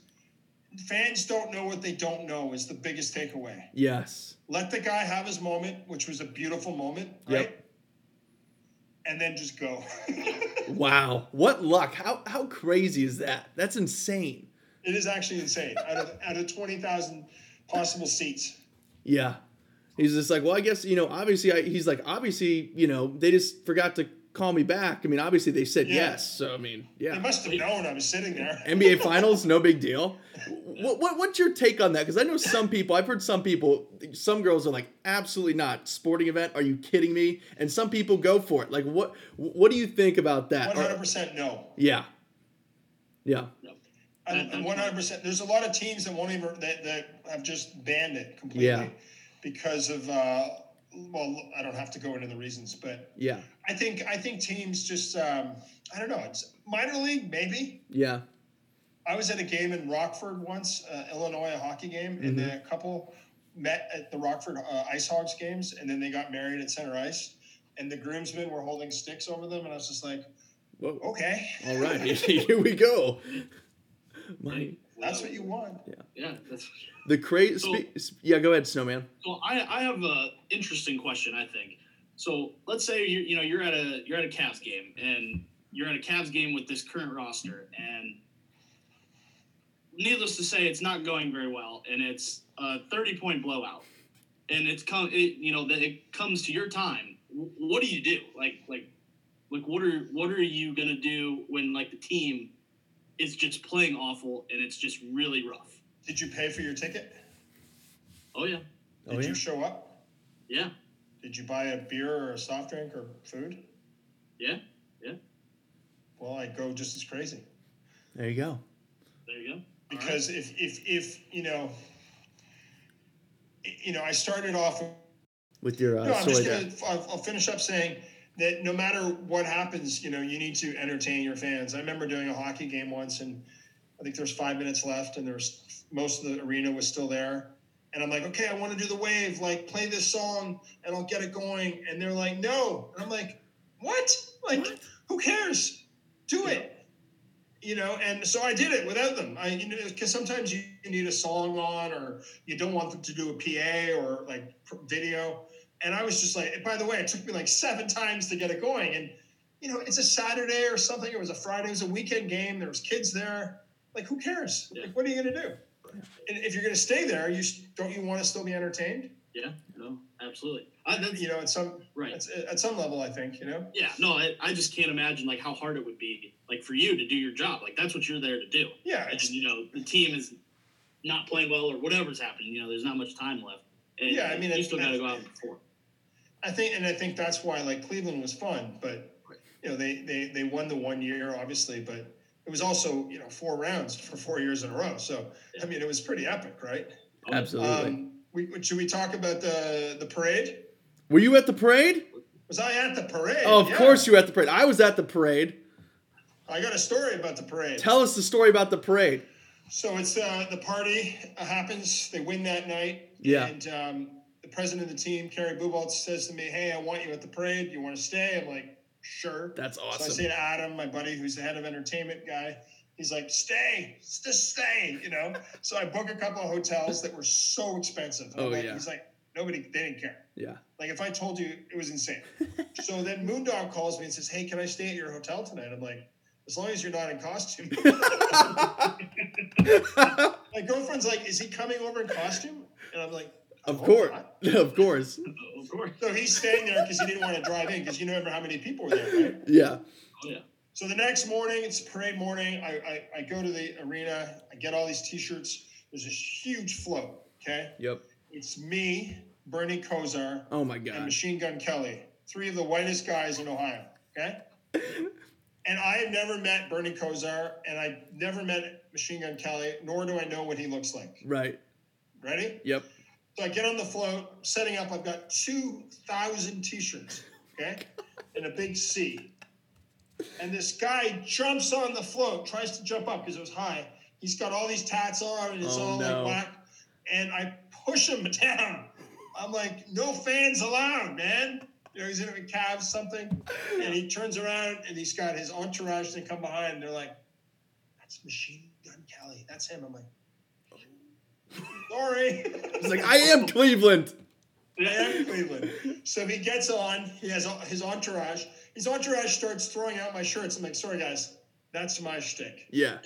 Speaker 2: fans don't know what they don't know is the biggest takeaway.
Speaker 1: Yes.
Speaker 2: Let the guy have his moment, which was a beautiful moment,
Speaker 1: Yep.
Speaker 2: right? And then just go.
Speaker 1: Wow. What luck. How how crazy is that? That's insane.
Speaker 2: it is actually insane. Out of out of twenty thousand possible seats.
Speaker 1: Yeah. He's just like, well, I guess, you know, obviously, I, he's like, obviously, you know, they just forgot to call me back. I mean, obviously, they said
Speaker 2: Yeah.
Speaker 1: yes. So, I mean, yeah.
Speaker 2: They must have known I was sitting there.
Speaker 1: NBA Finals, no big deal. What, what, what's your take on that? Because I know some people, I've heard some people, some girls are like, absolutely not. Sporting event? Are you kidding me? And some people go for it. Like, what what do you think about that?
Speaker 2: Hundred percent no.
Speaker 1: yeah. Yeah.
Speaker 2: One hundred percent. There's a lot of teams that won't even that, that have just banned it completely
Speaker 1: Yeah.
Speaker 2: because of uh, well, I don't have to go into the reasons, but
Speaker 1: Yeah.
Speaker 2: I think I think teams just um, I don't know. It's minor league maybe.
Speaker 1: Yeah.
Speaker 2: I was at a game in Rockford once, uh, Illinois, a hockey game, and
Speaker 1: Mm-hmm.
Speaker 2: the couple met at the Rockford uh, Ice Hogs games, and then they got married at center ice, and the groomsmen were holding sticks over them, and I was just like,
Speaker 1: Whoa.
Speaker 2: okay,
Speaker 1: All right. Here we go. My,
Speaker 2: that's what you want.
Speaker 3: Yeah. Yeah. That's,
Speaker 1: the crazy.
Speaker 3: So-
Speaker 1: yeah, go ahead, Snowman.
Speaker 3: so I I have a interesting question. I think. So let's say you you know you're at a you're at a Cavs game and you're at a Cavs game with this current roster and needless to say it's not going very well and it's a 30 point blowout and it's come it, you know that it comes to your time what do you do like like Like, what are what are you gonna do when like the team is just playing awful and it's just really rough?
Speaker 2: Did you pay for your ticket?
Speaker 3: Oh yeah,
Speaker 1: Oh,
Speaker 2: Did
Speaker 1: yeah.
Speaker 2: you show up?
Speaker 3: yeah,
Speaker 2: Did you buy a beer or a soft drink or food?
Speaker 3: yeah. Yeah.
Speaker 2: Well, I'd go just as crazy.
Speaker 1: There you go.
Speaker 3: There you go. All right.
Speaker 2: because if if if you know you know i started off
Speaker 1: With your uh,
Speaker 2: no, i'm just gonna I'll, I'll finish up saying that no matter what happens you know you need to entertain your fans. I remember doing a hockey game once and i think there's five minutes left and there's most of the arena was still there. And i'm like okay i want to do the wave like play this song and i'll get it going. And they're like no. And i'm like what? Like
Speaker 3: What?
Speaker 2: who cares? Do
Speaker 3: Yeah.
Speaker 2: it. You know and so i did it without them. I you know because sometimes you need a song on or you don't want them to do a pa or like video and i was just like by the way it took me like seven times to get it going and you know it's a saturday or something it was a friday it was a weekend game there was kids there like who cares
Speaker 3: Yeah.
Speaker 2: like what are you going to do and if you're going to stay there you don't you want to still be entertained
Speaker 3: Yeah, no, absolutely. I,
Speaker 2: you know at some
Speaker 3: right.
Speaker 2: at, at some level i think you know
Speaker 3: Yeah, no, I, I just can't imagine like how hard it would be like for you to do your job. Like that's what you're there to do.
Speaker 2: yeah
Speaker 3: And you know the team is not playing well or whatever's happening. You know, there's not much time left. And
Speaker 2: Yeah, I mean,
Speaker 3: you still got to go out and perform.
Speaker 2: I think, and I think that's why like Cleveland was fun, but you know they they they won the one year obviously, but it was also you know four rounds for four years in a row. So I mean it was pretty epic, right?
Speaker 1: Absolutely.
Speaker 2: Um, we, should we talk about the the parade?
Speaker 1: Were you at the parade?
Speaker 2: Was I at the parade?
Speaker 1: Oh, of
Speaker 2: Yeah.
Speaker 1: course you were at the parade. I was at the parade.
Speaker 2: I got a story about the parade.
Speaker 1: Tell us the story about the parade.
Speaker 2: So it's uh, the party uh, happens. They win that night.
Speaker 1: Yeah.
Speaker 2: And um, the president of the team, Kerry Bubolz, says to me, "Hey, I want you at the parade. You want to stay?" I'm like, "Sure."
Speaker 1: That's awesome.
Speaker 2: So I say to Adam, my buddy, who's the head of entertainment guy, he's like, "Stay, just stay," you know. so I book a couple of hotels that were so expensive. And
Speaker 1: Oh,
Speaker 2: like-
Speaker 1: yeah.
Speaker 2: He's like, nobody, they didn't care.
Speaker 1: Yeah.
Speaker 2: Like if I told you, it was insane. so then Moondog calls me and says, "Hey, can I stay at your hotel tonight?" I'm like, "As long as you're not in costume." my girlfriend's like, "Is he coming over in costume?" And I'm like, "I
Speaker 1: of
Speaker 2: hope
Speaker 1: course. of course.
Speaker 3: Oh, of course.
Speaker 2: So he's staying there because he didn't want to drive in because you remember how many people were there, right?
Speaker 1: Yeah.
Speaker 3: Oh yeah.
Speaker 2: So the next morning, it's parade morning. I, I, I go to the arena. I get all these T-shirts. There's this huge float. Okay,
Speaker 1: Yep.
Speaker 2: it's me, Bernie Kosar,
Speaker 1: Oh my
Speaker 2: and
Speaker 1: god.
Speaker 2: Machine Gun Kelly, three of the whitest guys in Ohio. Okay, and I have never met Bernie Kosar, and I never met Machine Gun Kelly, nor do I know what he looks like.
Speaker 1: Right.
Speaker 2: Ready?
Speaker 1: Yep.
Speaker 2: So I get on the float, setting up. I've got two thousand T-shirts. Okay, in a big C. And this guy jumps on the float, tries to jump up because it was high. He's got all these tats on, and it's
Speaker 1: Oh,
Speaker 2: all
Speaker 1: no.
Speaker 2: like black. And I push him down. I'm like, no fans allowed, man. You know, he's in a cab something, and he turns around and he's got his entourage to come behind. And they're like, "That's Machine Gun Kelly. That's him." I'm like, "Sorry."
Speaker 1: He's like, I am Cleveland.
Speaker 2: I am Cleveland. So he gets on. He has his entourage. His entourage starts throwing out my shirts. I'm like, sorry guys, that's my shtick.
Speaker 1: Yeah.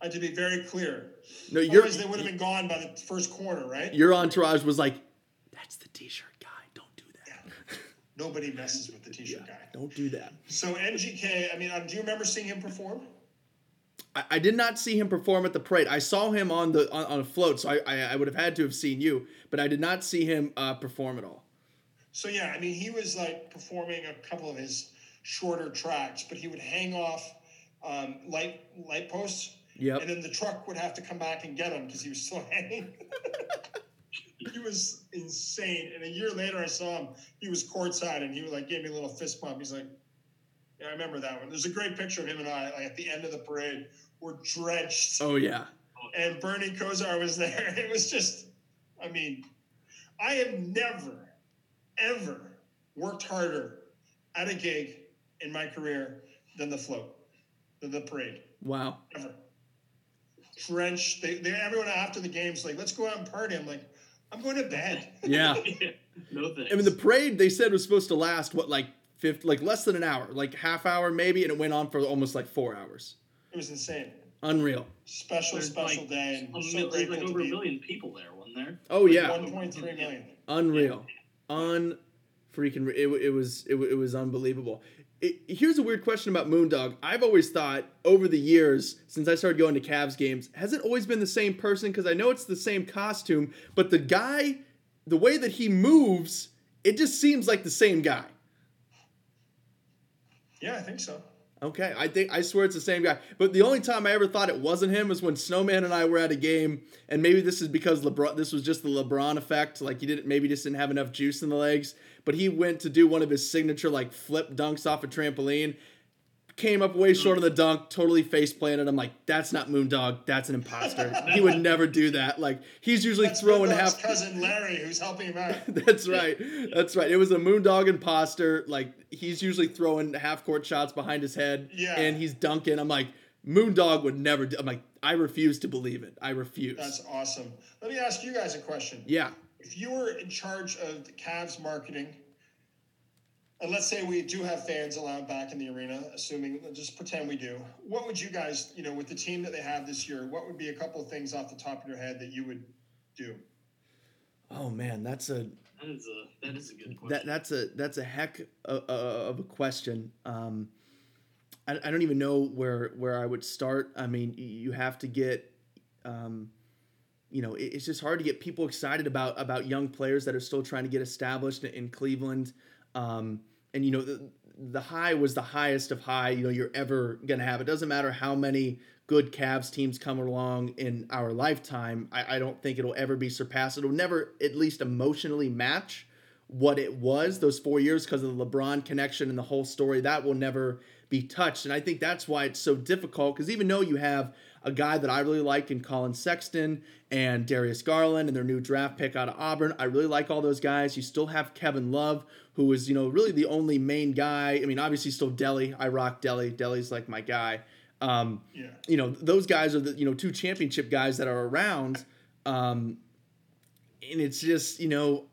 Speaker 2: I had to be very clear.
Speaker 1: No, your
Speaker 2: Otherwise, they would have been gone by the first corner, right?
Speaker 1: your entourage was like, that's the t-shirt guy. Don't do that.
Speaker 2: Nobody messes with the t-shirt
Speaker 1: Yeah,
Speaker 2: guy.
Speaker 1: Don't do that.
Speaker 2: So MGK, I mean, uh, do you remember seeing him perform?
Speaker 1: I, I did not see him perform at the parade. I saw him on the on, on a float, so I, I I would have had to have seen you, but I did not see him uh, perform at all.
Speaker 2: So yeah, I mean, he was like performing a couple of his shorter tracks, but he would hang off um, light light posts,
Speaker 1: Yep.
Speaker 2: and then the truck would have to come back and get him because he was still hanging. he was insane. And a year later, I saw him. He was courtside, and he was like gave me a little fist bump. He's like, "Yeah, I remember that one." There's a great picture of him and I, like at the end of the parade. We're drenched,
Speaker 1: Oh yeah.
Speaker 2: and Bernie Kosar was there. It was just, I mean, I have never, ever worked harder at a gig in my career than the float, than the parade
Speaker 1: Wow.
Speaker 2: ever. Drenched. They, they, everyone after the game's like, let's go out and party. I'm like, I'm going to bed.
Speaker 1: Yeah.
Speaker 3: no thanks.
Speaker 1: I mean, the parade they said was supposed to last what like fifth, like less than an hour, like half hour maybe, and it went on for almost like four hours.
Speaker 2: It was insane.
Speaker 1: Unreal.
Speaker 2: Special,
Speaker 3: There's
Speaker 2: special
Speaker 3: like
Speaker 2: day.
Speaker 3: a
Speaker 2: And so
Speaker 3: mil- there's
Speaker 2: grateful
Speaker 3: like
Speaker 2: to
Speaker 3: over a
Speaker 2: be
Speaker 3: million people there, wasn't there?
Speaker 1: Oh yeah.
Speaker 2: 1.3 million.
Speaker 1: Unreal. Un freaking. It, it was it, it was unbelievable. it, here's a weird question about Moondog. I've always thought over the years since I started going to Cavs games, has it always been the same person? Because I know it's the same costume, but the guy, the way that he moves, it just seems like the same guy.
Speaker 2: Yeah, I think so.
Speaker 1: Okay, I think I swear it's the same guy. But the only time I ever thought it wasn't him was when Snowman and I were at a game, and maybe this is because LeBron. This was just the LeBron effect. Like he didn't maybe just didn't have enough juice in the legs. But he went to do one of his signature like flip dunks off a trampoline, came up way short of the dunk, totally face planted. I'm like, that's not Moondog, that's an imposter. he would never do that. Like he's usually
Speaker 2: That's
Speaker 1: throwing
Speaker 2: Moondog's
Speaker 1: half.
Speaker 2: cousin Larry, who's helping him out.
Speaker 1: That's right. That's right. It was a Moondog imposter. Like he's usually throwing half court shots behind his head,
Speaker 2: Yeah.
Speaker 1: and he's dunking. I'm like, Moondog would never. Do, I'm like, I refuse to believe it. I refuse.
Speaker 2: That's awesome. Let me ask you guys a question.
Speaker 1: yeah.
Speaker 2: If you were in charge of the Cavs marketing, and let's say we do have fans allowed back in the arena, assuming just pretend we do, what would you guys, you know, with the team that they have this year, what would be a couple of things off the top of your head that you would do?
Speaker 1: Oh man, that's a
Speaker 3: That is a that is a good question.
Speaker 1: that that's a that's a heck of, of a question. Um, I, I don't even know where where I would start. I mean, you have to get, um, you know, it- it's just hard to get people excited about about young players that are still trying to get established in, in Cleveland. Um, and you know, the, the high was the highest of high you know you're ever gonna have. It doesn't matter how many good Cavs teams come along in our lifetime. I, I don't think it'll ever be surpassed. It'll never, at least emotionally, match what it was those four years because of the LeBron connection and the whole story. That will never be touched. And I think that's why it's so difficult because even though you have a guy that I really like in Collin Sexton and Darius Garland and their new draft pick out of Auburn, I really like all those guys. You still have Kevin Love, who is, you know, really the only main guy. I mean, obviously still Delly. I rock Delly. Delly's like my guy. Um,
Speaker 2: Yeah.
Speaker 1: you know those guys are the you know two championship guys that are around um and it's just you know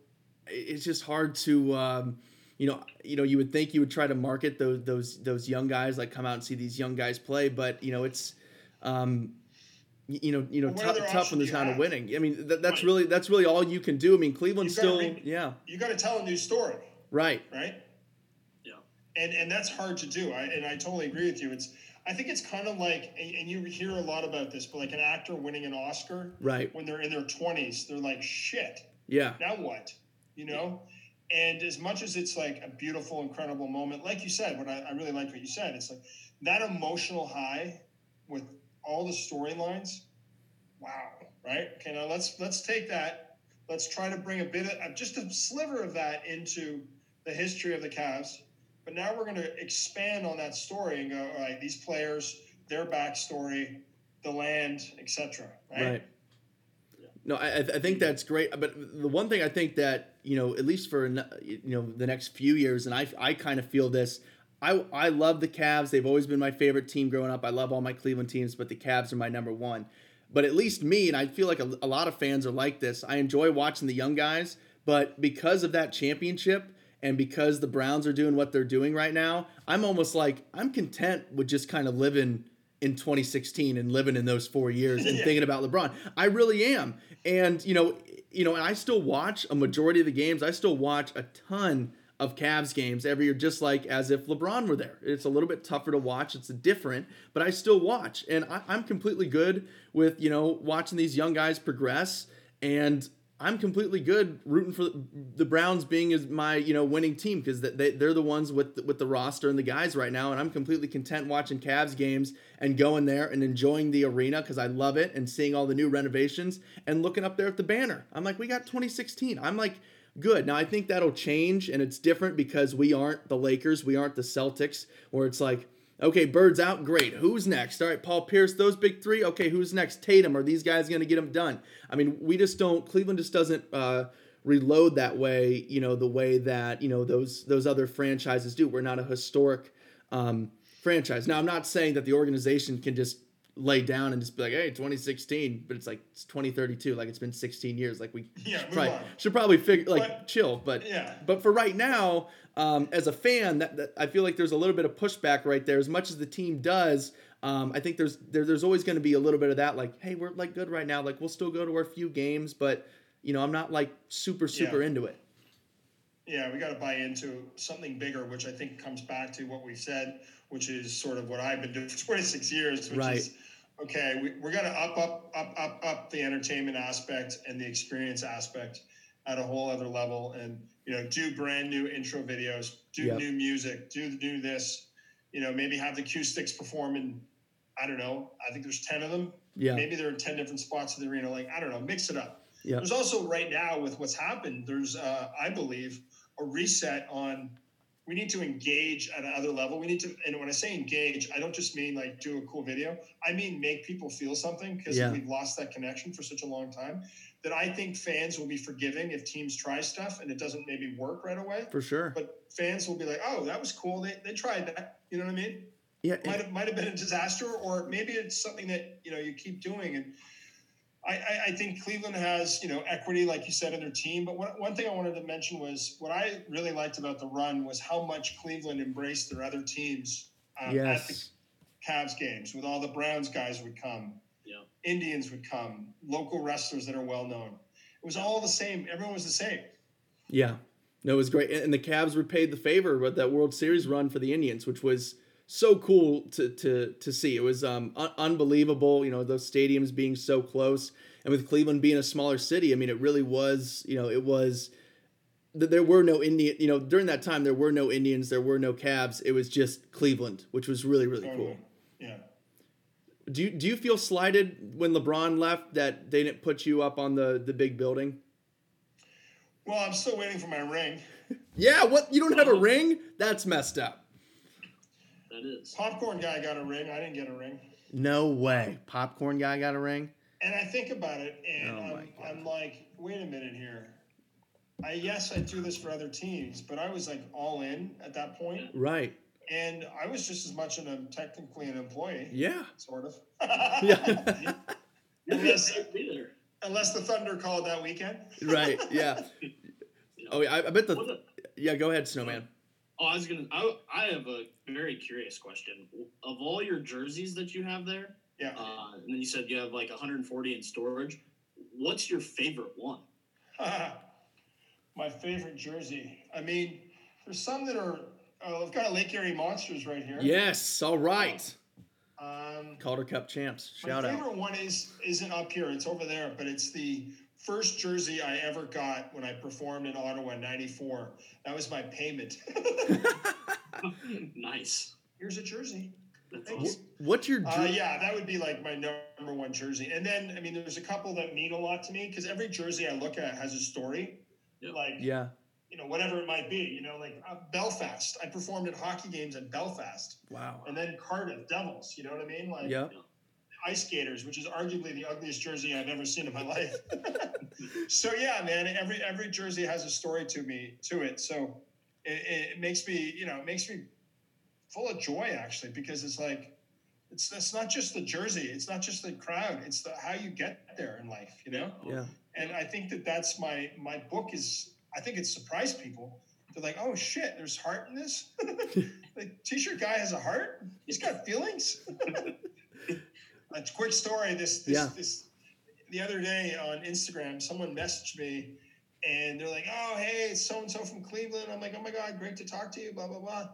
Speaker 1: it's just hard to um you know you know you would think you would try to market those those those young guys like come out and see these young guys play but you know it's um you know you know
Speaker 2: Well, what
Speaker 1: tough,
Speaker 2: other
Speaker 1: tough when
Speaker 2: option
Speaker 1: there's
Speaker 2: do you
Speaker 1: not a winning i mean th- that's
Speaker 3: Right.
Speaker 1: really that's really all you can do i mean cleveland's still
Speaker 2: re-
Speaker 1: yeah
Speaker 2: You got to tell a new story,
Speaker 1: right
Speaker 2: right?
Speaker 3: Yeah.
Speaker 2: and and that's hard to do. I, and I totally agree with you. It's I think it's kind of like, and, and you hear a lot about this, but like an actor winning an Oscar
Speaker 1: right
Speaker 2: when they're in their twenties, they're like, shit,
Speaker 1: yeah
Speaker 2: now what? You know. And as much as it's like a beautiful, incredible moment, like you said, what I, I really liked what you said, it's like that emotional high with all the storylines. Wow, right? Okay, now let's let's take that. Let's try to bring a bit of just a sliver of that into the history of the Cavs. But now we're going to expand on that story and go, all right, these players, their backstory, the land, etc. Right?
Speaker 1: Right. No, I, I think that's great. But the one thing I think that you know, at least for you know the next few years, and I I kind of feel this. I I love the Cavs. They've always been my favorite team growing up. I love all my Cleveland teams, but the Cavs are my number one. But at least me, and I feel like a, a lot of fans are like this. I enjoy watching the young guys, but because of that championship and because the Browns are doing what they're doing right now, I'm almost like I'm content with just kind of living in 2016 and living in those four years and
Speaker 2: Yeah.
Speaker 1: thinking about LeBron. I really am. And you know, you know, and I still watch a majority of the games. I still watch a ton of Cavs games every year, just like as if LeBron were there. It's a little bit tougher to watch. It's different, but I still watch, and I, I'm completely good with you know watching these young guys progress and. I'm completely good rooting for the Browns being as my you know winning team because they they're the ones with with the roster and the guys right now, and I'm completely content watching Cavs games and going there and enjoying the arena because I love it and seeing all the new renovations and looking up there at the banner. I'm like, we got 2016. I'm like, good. Now I think that'll change and it's different because we aren't the Lakers, we aren't the Celtics, where it's like. Okay, Bird's out. Great. Who's next? All right, Paul Pierce, those big three. Okay, who's next? Tatum. Are these guys going to get them done? I mean, we just don't. Cleveland just doesn't uh, reload that way. You know, the way that you know those those other franchises do. We're not a historic um, franchise. Now, I'm not saying that the organization can just lay down and just be like, hey, 2016, but it's like it's 2032. Like it's been 16 years. Like we
Speaker 2: Yeah,
Speaker 1: should, probably, should probably figure like
Speaker 2: But-
Speaker 1: chill. But
Speaker 2: Yeah.
Speaker 1: but for right now, um, as a fan, that, that I feel like there's a little bit of pushback right there. As much as the team does, um, I think there's there, there's always going to be a little bit of that. Like, hey, we're like good right now. Like we'll still go to our few games, but you know, I'm not like super super
Speaker 2: Yeah.
Speaker 1: into it.
Speaker 2: Yeah, we got to buy into something bigger, which I think comes back to what we said, which is sort of what I've been doing for 26 years, which
Speaker 1: Right.
Speaker 2: is okay, we, we're going to up, up, up, up, up the entertainment aspect and the experience aspect at a whole other level and, you know, do brand new intro videos, do
Speaker 1: Yep.
Speaker 2: new music, do, do this, you know, maybe have the acoustics perform in, I don't know, I think there's 10 of them.
Speaker 1: Yeah.
Speaker 2: Maybe they're in 10 different spots in the arena. Like, I don't know, mix it up.
Speaker 1: Yeah.
Speaker 2: There's also right now with what's happened, there's, uh, I believe, a reset on we need to engage at another level. We need to, and when I say engage, I don't just mean like do a cool video. I mean make people feel something because
Speaker 1: Yeah.
Speaker 2: we've lost that connection for such a long time. That I think fans will be forgiving if teams try stuff and it doesn't maybe work right away.
Speaker 1: For sure.
Speaker 2: But fans will be like, "Oh, that was cool. They, they tried that." You know what I mean?
Speaker 1: Yeah.
Speaker 2: Might have might have been a disaster, or maybe it's something that you know you keep doing. And I, I, I think Cleveland has you know equity, like you said, in their team. But one, one thing I wanted to mention was what I really liked about the run was how much Cleveland embraced their other teams um, at the
Speaker 1: yes.
Speaker 2: Cavs games. With all the Browns guys would come,
Speaker 3: Yeah.
Speaker 2: Indians would come, local wrestlers that are well known. It was all the same. Everyone was the same.
Speaker 1: Yeah. No, it was great. And and the Cavs repaid the favor with that World Series run for the Indians, which was so cool to to to see. It was um un- unbelievable, you know, those stadiums being so close and with Cleveland being a smaller city, I mean it really was, you know, it was th- there were no Indian, you know, during that time there were no Indians, there were no Cavs. It was just Cleveland, which was really really cool.
Speaker 2: Yeah.
Speaker 1: Do you, do you feel slighted when LeBron left that they didn't put you up on the the big building?
Speaker 2: Well, I'm still waiting for my ring.
Speaker 1: Yeah, what? You don't have a ring? That's messed up.
Speaker 3: That is.
Speaker 2: Popcorn guy got a ring. I didn't get a ring.
Speaker 1: No way. Popcorn guy got a ring?
Speaker 2: And I think about it, and
Speaker 1: Oh
Speaker 2: I'm, I'm like, wait a minute here. I yes, I do this for other teams, but I was like all in at that point,
Speaker 1: Right.
Speaker 2: and I was just as much an technically an employee,
Speaker 1: Yeah.
Speaker 2: sort of.
Speaker 1: Yeah.
Speaker 2: unless
Speaker 3: Either.
Speaker 2: unless the Thunder called that weekend.
Speaker 1: right. Yeah. Oh, yeah. I, I bet the- Yeah, go ahead, Snowman.
Speaker 3: Oh, I was gonna. I, I have a very curious question. Of all your jerseys that you have there,
Speaker 2: Yeah.
Speaker 3: uh, and then you said you have like 140 in storage. What's your favorite one?
Speaker 2: My favorite jersey. I mean, there's some that are. Oh, I've got a Lake Erie Monsters right here.
Speaker 1: Yes. All right.
Speaker 2: Um,
Speaker 1: Calder Cup champs.
Speaker 2: My
Speaker 1: Shout out.
Speaker 2: favorite one is isn't up here. It's over there, but it's the first jersey I ever got when I performed in Ottawa in '94. That was my payment.
Speaker 3: nice.
Speaker 2: Here's a jersey.
Speaker 3: Awesome.
Speaker 1: What's your
Speaker 2: Uh, yeah, that would be like my number one jersey. And then, I mean, there's a couple that mean a lot to me because every jersey I look at has a story.
Speaker 3: Yeah.
Speaker 2: Like,
Speaker 1: Yeah.
Speaker 2: you know, whatever it might be. You know, like uh, Belfast. I performed at hockey games at Belfast,
Speaker 1: Wow.
Speaker 2: and then Cardiff Devils. You know what I mean? Like,
Speaker 1: Yeah.
Speaker 2: Ice skaters, which is arguably the ugliest jersey I've ever seen in my life. so yeah, man, every every jersey has a story to me to it. So it, it makes me, you know, it makes me full of joy actually because it's like it's it's not just the jersey, it's not just the crowd, it's the how you get there in life, you know.
Speaker 1: Yeah.
Speaker 2: And I think that that's my my book is. I think it surprised people. They're like, "Oh shit, there's heart in this." the t-shirt guy has a heart. He's got feelings. a quick story. This this,
Speaker 1: Yeah.
Speaker 2: this the other day on Instagram, someone messaged me, and they're like, "Oh hey, it's so and so from Cleveland." I'm like, "Oh my god, great to talk to you." Blah blah blah.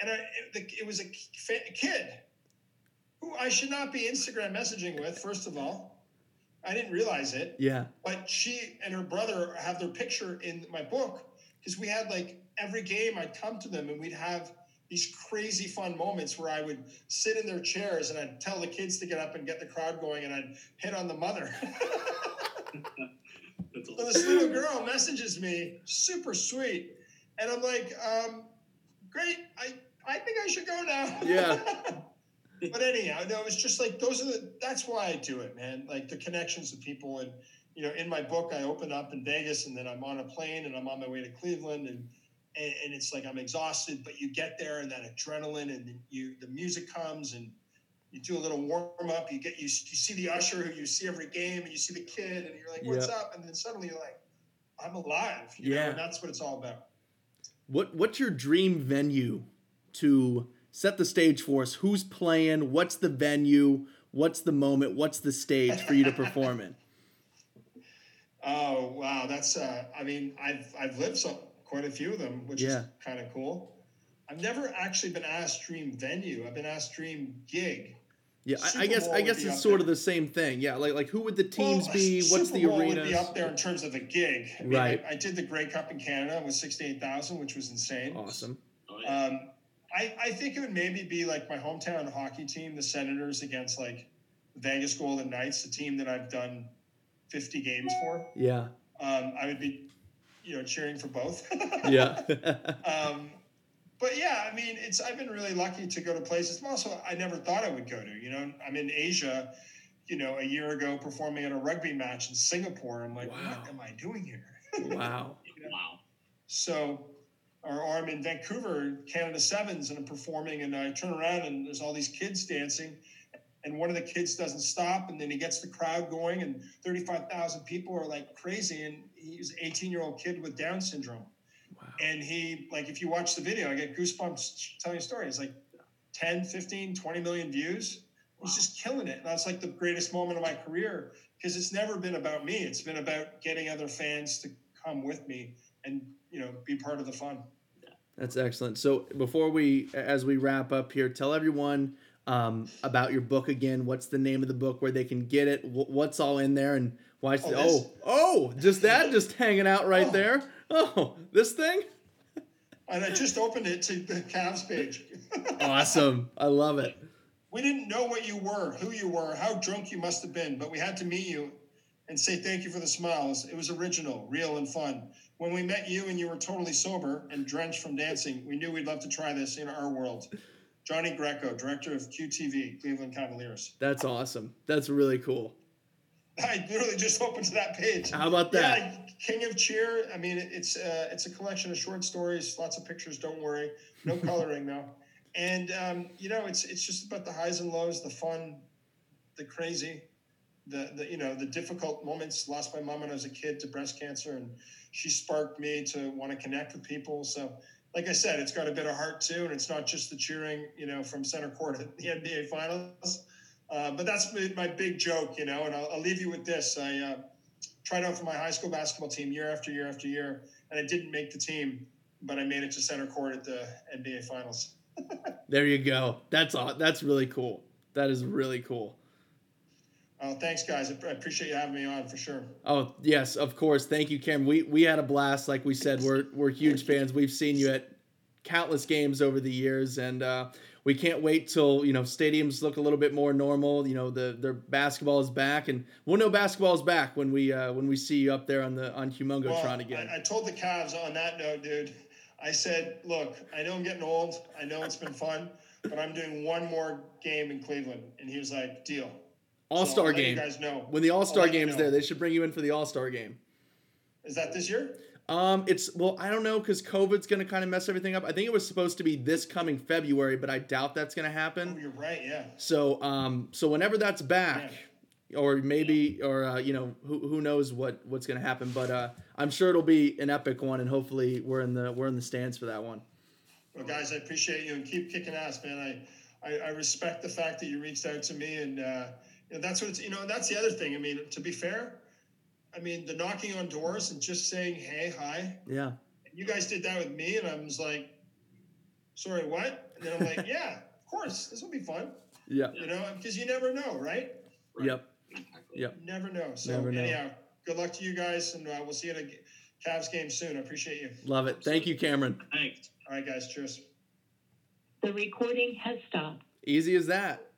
Speaker 2: And I, it, the- it was a kid who I should not be Instagram messaging with. First of all, I didn't realize it
Speaker 1: Yeah.
Speaker 2: but she and her brother have their picture in my book because we had like every game I'd come to them and we'd have these crazy fun moments where I would sit in their chairs and I'd tell the kids to get up and get the crowd going and I'd hit on the mother. So this little girl messages me, super sweet, and I'm like, um, great, I I think I should go now.
Speaker 1: Yeah.
Speaker 2: but anyhow, no, it's just like those are the. That's why I do it, man. Like the connections with people, and you know, in my book, I open up in Vegas, and then I'm on a plane, and I'm on my way to Cleveland, and and, and it's like I'm exhausted, but you get there, and that adrenaline, and you the music comes, and you do a little warm up. You get you, you see the usher who you see every game, and you see the kid, and you're like, "What's
Speaker 1: Yeah.
Speaker 2: up?" And then suddenly you're like, "I'm alive." You
Speaker 1: Yeah.
Speaker 2: know, and that's what it's all about.
Speaker 1: What What's your dream venue to set the stage for us? Who's playing? What's the venue? What's the moment? What's the stage for you to perform in?
Speaker 2: Oh wow, that's uh, I mean I've I've lived some quite a few of them, which
Speaker 1: Yeah.
Speaker 2: is kind of cool. I've never actually been asked stream venue. I've been asked stream gig.
Speaker 1: Yeah, I, I guess I guess it's sort
Speaker 2: there.
Speaker 1: of the same thing. Yeah, like like who would the teams
Speaker 2: Well,
Speaker 1: be? What's
Speaker 2: Super
Speaker 1: the
Speaker 2: Bowl
Speaker 1: arena?
Speaker 2: Would be up there in terms of the gig. I mean,
Speaker 1: Right.
Speaker 2: I, I did the Grey Cup in Canada with sixty-eight thousand, which was insane.
Speaker 1: Awesome.
Speaker 3: Oh.
Speaker 2: Um, I, I think it would maybe be like my hometown hockey team, the Senators, against like Vegas Golden Knights, the team that I've done 50 games for.
Speaker 1: Yeah.
Speaker 2: Um, I would be, you know, cheering for both.
Speaker 1: Yeah.
Speaker 2: um, but yeah, I mean, it's I've been really lucky to go to places. Also, I never thought I would go to. You know, I'm in Asia. You know, a year ago, performing at a rugby match in Singapore. I'm like,
Speaker 1: Wow.
Speaker 2: what am I doing here?
Speaker 1: wow.
Speaker 3: wow.
Speaker 2: So, or, or I'm in Vancouver, Canada Sevens, and I'm performing, and I turn around and there's all these kids dancing, and one of the kids doesn't stop, and then he gets the crowd going, and 35,000 people are like crazy, and he's an 18 year old kid with Down syndrome,
Speaker 1: Wow.
Speaker 2: and he like if you watch the video, I get goosebumps telling a story. It's like 10, 15, 20 million views. He's just killing it. And that's like the greatest moment of my career because it's never been about me. It's been about getting other fans to come with me and you know be part of the fun.
Speaker 1: That's excellent. So before we, as we wrap up here, tell everyone um, about your book again. What's the name of the book? Where they can get it? wh- What's all in there? And why?
Speaker 2: Oh,
Speaker 1: Oh, oh, just that, just hanging out right
Speaker 2: Oh.
Speaker 1: there. Oh, this thing.
Speaker 2: And I just opened it to the Cavs page.
Speaker 1: Awesome. I love it.
Speaker 2: we didn't know what you were, who you were, how drunk you must have been, but we had to meet you and say thank you for the smiles. It was original, real, and fun. When we met you and you were totally sober and drenched from dancing, we knew we'd love to try this in our world. Johnny Greco, director of QTV, Cleveland Cavaliers.
Speaker 1: That's awesome. That's really cool.
Speaker 2: I literally just opened to that page.
Speaker 1: How about that?
Speaker 2: Yeah, King of Cheer. I mean, it's uh, it's a collection of short stories, lots of pictures. Don't worry, no coloring though. And um, you know, it's it's just about the highs and lows, the fun, the crazy, the the you know the difficult moments. Lost my mom when I was a kid to breast cancer, and she sparked me to want to connect with people. So. Like I said, it's got a bit of heart too, and it's not just the cheering, you know, from center court at the NBA Finals. Uh, but that's my, big joke, you know, and I'll, I'll leave you with this. I uh, tried out for my high school basketball team year after year after year, and I didn't make the team, but I made it to center court at the NBA Finals.
Speaker 1: There you go. That's That's really cool. That is really cool.
Speaker 2: Uh, thanks, guys. I I appreciate you having me on for sure.
Speaker 1: Oh yes, of course. Thank you, Cam. We we had a blast. Like we said, we're we're huge fans. We've seen you at countless games over the years, and uh, we can't wait till you know stadiums look a little bit more normal. You know the their basketball is back, and we'll know basketball is back when we uh, when we see you up there on the on Humongotron
Speaker 2: Well,
Speaker 1: again.
Speaker 2: I, I told the Cavs on that note, dude. I said, look, I know I'm getting old. I know it's been fun, but I'm doing one more game in Cleveland. And he was like, deal.
Speaker 1: All
Speaker 2: So
Speaker 1: Star
Speaker 2: I'll
Speaker 1: game.
Speaker 2: Guys know.
Speaker 1: When the All Star
Speaker 2: let you
Speaker 1: game's there, they should bring you in for the All Star game.
Speaker 2: Is that this year?
Speaker 1: Um, it's well, I don't know because COVID's gonna kind of mess everything up. I think it was supposed to be this coming February, but I doubt that's gonna happen.
Speaker 2: Oh, you're right. Yeah.
Speaker 1: So, um, so whenever that's back, or maybe, or uh, you know, who, who knows what what's gonna happen? But uh, I'm sure it'll be an epic one, and hopefully we're in the we're in the stands for that one.
Speaker 2: Well, guys, I appreciate you and keep kicking ass, man. I, I, I respect the fact that you reached out to me, and uh, you know, that's what it's. You know, that's the other thing. I mean, to be fair, I mean, the knocking on doors and just saying, "Hey, hi."
Speaker 1: Yeah,
Speaker 2: You guys did that with me, and I was like, "Sorry, what?" And then I'm like, "Yeah, of course, this will be fun."
Speaker 1: yeah,
Speaker 2: You know, because you never know, right?
Speaker 3: Right.
Speaker 1: yep.
Speaker 3: Exactly.
Speaker 1: Yep.
Speaker 2: You never know. So
Speaker 1: Never know.
Speaker 2: anyhow, good luck to you guys, and uh, we'll see you at a Cavs game soon. I appreciate you.
Speaker 1: Love it. Thank you, Cameron.
Speaker 3: Thanks.
Speaker 2: All right, guys. Cheers.
Speaker 4: The recording has stopped.
Speaker 1: Easy as that.